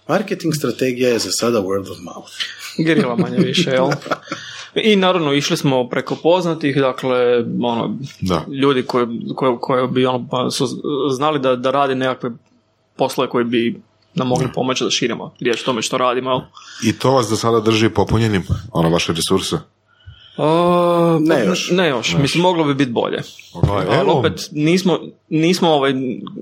marketing strategija je za sada word of mouth. gerila manje više, jel? I naravno išli smo preko poznatih, dakle, ono, Da. ljudi koji, koji, koji bi ono, pa su znali da, da radi nekakve poslove koji bi nam mogli pomoći da širimo riječ o tome što radimo. jel? I to vas za sada drži popunjenim, ono, vaše resurse. A, Ne pa, još. Ne još, mislim moglo bi biti bolje. Pa, Ali opet nismo, nismo ovaj,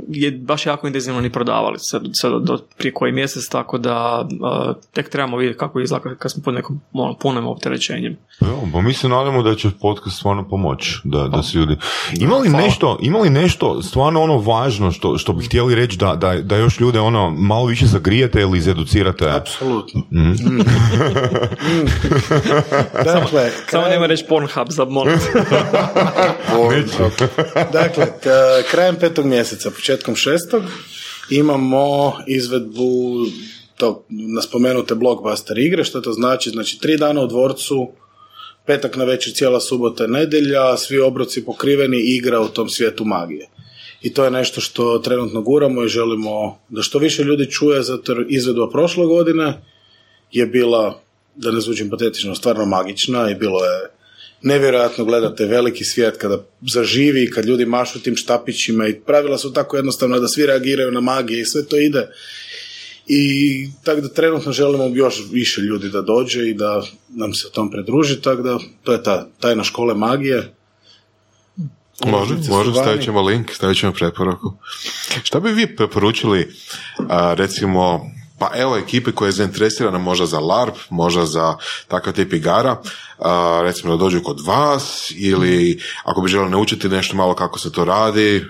je baš jako intenzivno ni prodavali sad, sad do prije koji mjesec, tako da a, tek trebamo vidjeti kako izgleda kad smo pod nekom ono, punim opterećenjem. evo, pa mi se nadamo da će podcast stvarno pomoći da, da se ljudi... Ima li nešto, ima li nešto stvarno ono važno što, što bi htjeli reći da, da, da još ljude ono malo više zagrijete ili izeducirate? Apsolutno. Mm. Dakle, Samo kraj- nema reći Pornhub za molim. Dakle, krajem petog mjeseca, početkom šestog, imamo izvedbu tog na spomenute blockbuster igre, što to znači? Znači, tri dana u dvorcu, petak na večer, cijela subota nedjelja, svi obroci pokriveni, igra u tom svijetu magije. I to je nešto što trenutno guramo i želimo da što više ljudi čuje, zato izvedba prošle godine je bila, da ne zvučim patetično, stvarno magična i bilo je nevjerojatno gledate veliki svijet kada zaživi i kad ljudi mašu tim štapićima i pravila su tako jednostavna da svi reagiraju na magije i sve to ide. I tako da trenutno želimo još više ljudi da dođe i da nam se o tom pridruži, tako da to je ta tajna škole magije. Može, može, stavit ćemo link, stavit ćemo preporuku. Šta bi vi preporučili, a, recimo, pa evo ekipe koja je zainteresirana možda za LARP, možda za takav tip igara, a, recimo da dođu kod vas ili ako bi želeli naučiti nešto malo kako se to radi,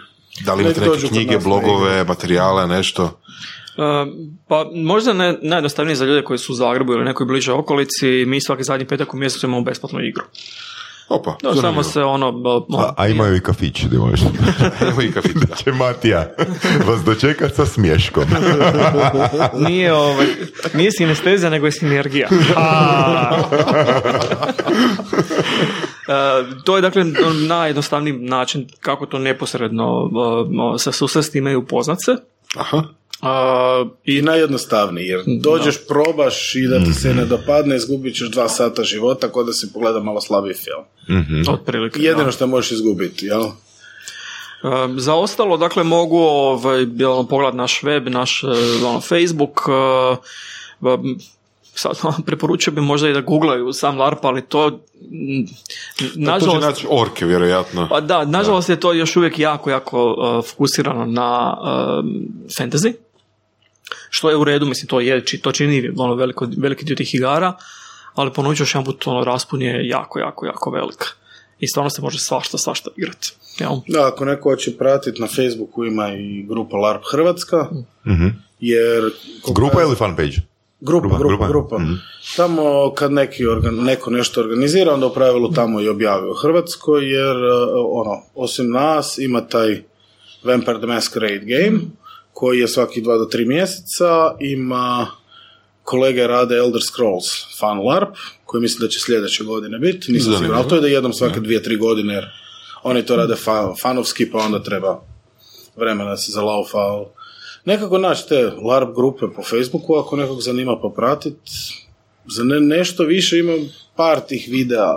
da li imate neke knjige, blogove, materijale, nešto. Uh, pa možda ne, najjednostavnije za ljude koji su u Zagrebu ili nekoj bližoj okolici, mi svaki zadnji petak u mjesecu imamo besplatnu igru. Opa, zanimljivo. samo se ono... ba- A, a imaju i kafić, gdje možeš. Evo i kafić, da. će Matija vas dočekat sa smješkom. Nije, ovaj, nije sinestezija, nego je sinergija. A. E, to je dakle najjednostavniji način kako to neposredno uh, se susresti imaju upoznat se. Aha, Uh, I najjednostavniji, jer dođeš, probaš i da ti se ne dopadne, izgubit ćeš dva sata života kod da si pogleda malo slabiji film. otprilike. Jedino da. što možeš izgubiti, jel? E, Za ostalo, dakle, mogu ovaj, ono, pogledat naš web, naš e, ono, Facebook, m, sad preporučio bi možda i da googlaju sam LARP, ali to, m, to će nažalost, naći orke, vjerojatno. pa da, nažalost je to još uvijek jako, jako e, fokusirano na e, fantasy, što je u redu, mislim, to je, to čini ono, veliko, veliki dio tih igara, ali ponovit ću još jedan put, ono, raspon je jako, jako, jako velik. I stvarno se može svašta, svašta igrati. Jel? Da, ako neko hoće pratiti, na Facebooku ima i grupa LARP Hrvatska, jer... Grupa ili fanpage? Grupa, Grupa, grupa, grupa. grupa. Tamo kad neki organ, neko nešto organizira, onda u pravilu tamo i objavi u Hrvatskoj, jer uh, ono, osim nas ima taj Vampire the Masquerade game, koji je svaki dva do tri mjeseca, ima kolege rade Elder Scrolls Fan LARP, koji mislim da će sljedeće godine biti, nisam siguran, ali to je da. jednom svake dvije, tri godine, jer oni to rade fa- fanovski, pa onda treba vremena da se zalaufa, ali nekako naći te LARP grupe po Facebooku, ako nekog zanima popratit, za ne, nešto više imam par tih videa,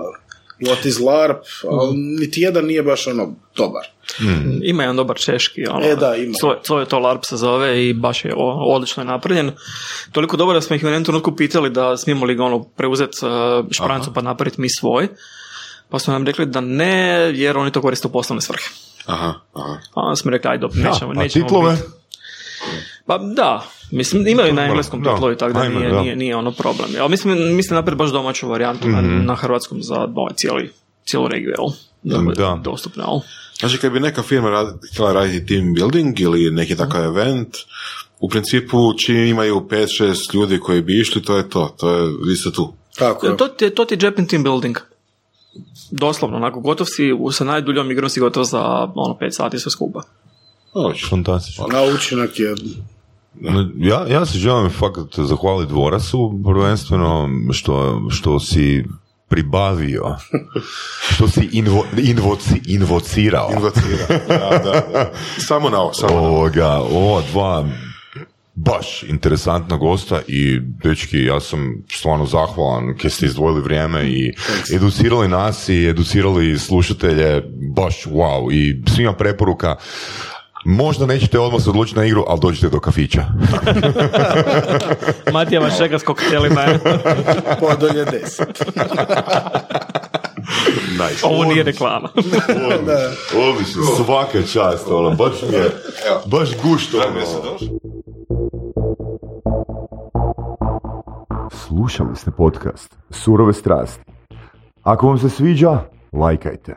what is LARP, ali niti jedan nije baš ono dobar. Ima jedan dobar češki, ono, E, da, ima. Svoje, svoje to LARP se zove i baš je o- odlično je napravljen. Toliko dobro da smo ih u jednom trenutku pitali da smijemo li ga ono preuzeti uh, šprancu pa napraviti mi svoj. Pa su nam rekli da ne, jer oni to koriste u poslovne svrhe. Aha, aha. A onda smo rekli, ajde, nećemo, a nećemo titlove? biti. Pa da, mislim, imaju na engleskom Da, titlovi, tako da ajme, nije, da. nije, nije ono problem. Ali mislim, mislim napraviti baš domaću varijantu na, na hrvatskom za ovaj cijeli, cijelu regiju, jel? Da, bude Da. dostupno, jel? Znači, kad bi neka firma rad, htjela raditi team building ili neki takav event, u principu čim imaju 5-6 ljudi koji bi išli, to je to. To je, vi ste tu. Tako je. To ti, je- to ti je Japan team building. Doslovno, onako, gotov si, sa najduljom igrom si gotov za ono, 5 sati sve skupa. Fantastično. Na učinak je Ja, ja se želim fakat zahvaliti Dvorasu, prvenstveno što, što si pribavio, što si invo, invoci, invocirao Invocira. Da, da, da. Samo na ovo, samo na ovo. ovoga, ova dva baš interesantna gosta i dečki, ja sam stvarno zahvalan kad ste izdvojili vrijeme i educirali nas i educirali slušatelje, baš wow i svima preporuka Možda nećete odmah se odlučiti na igru, ali dođite do kafića. Matija vas čeka s koktelima. podolje 10. Nice. Ovo nije reklama. Odlično, svaka čast, ono, baš mi je, baš gušt, ono. Slušali ste podcast Surove strasti. Ako vam se sviđa, lajkajte.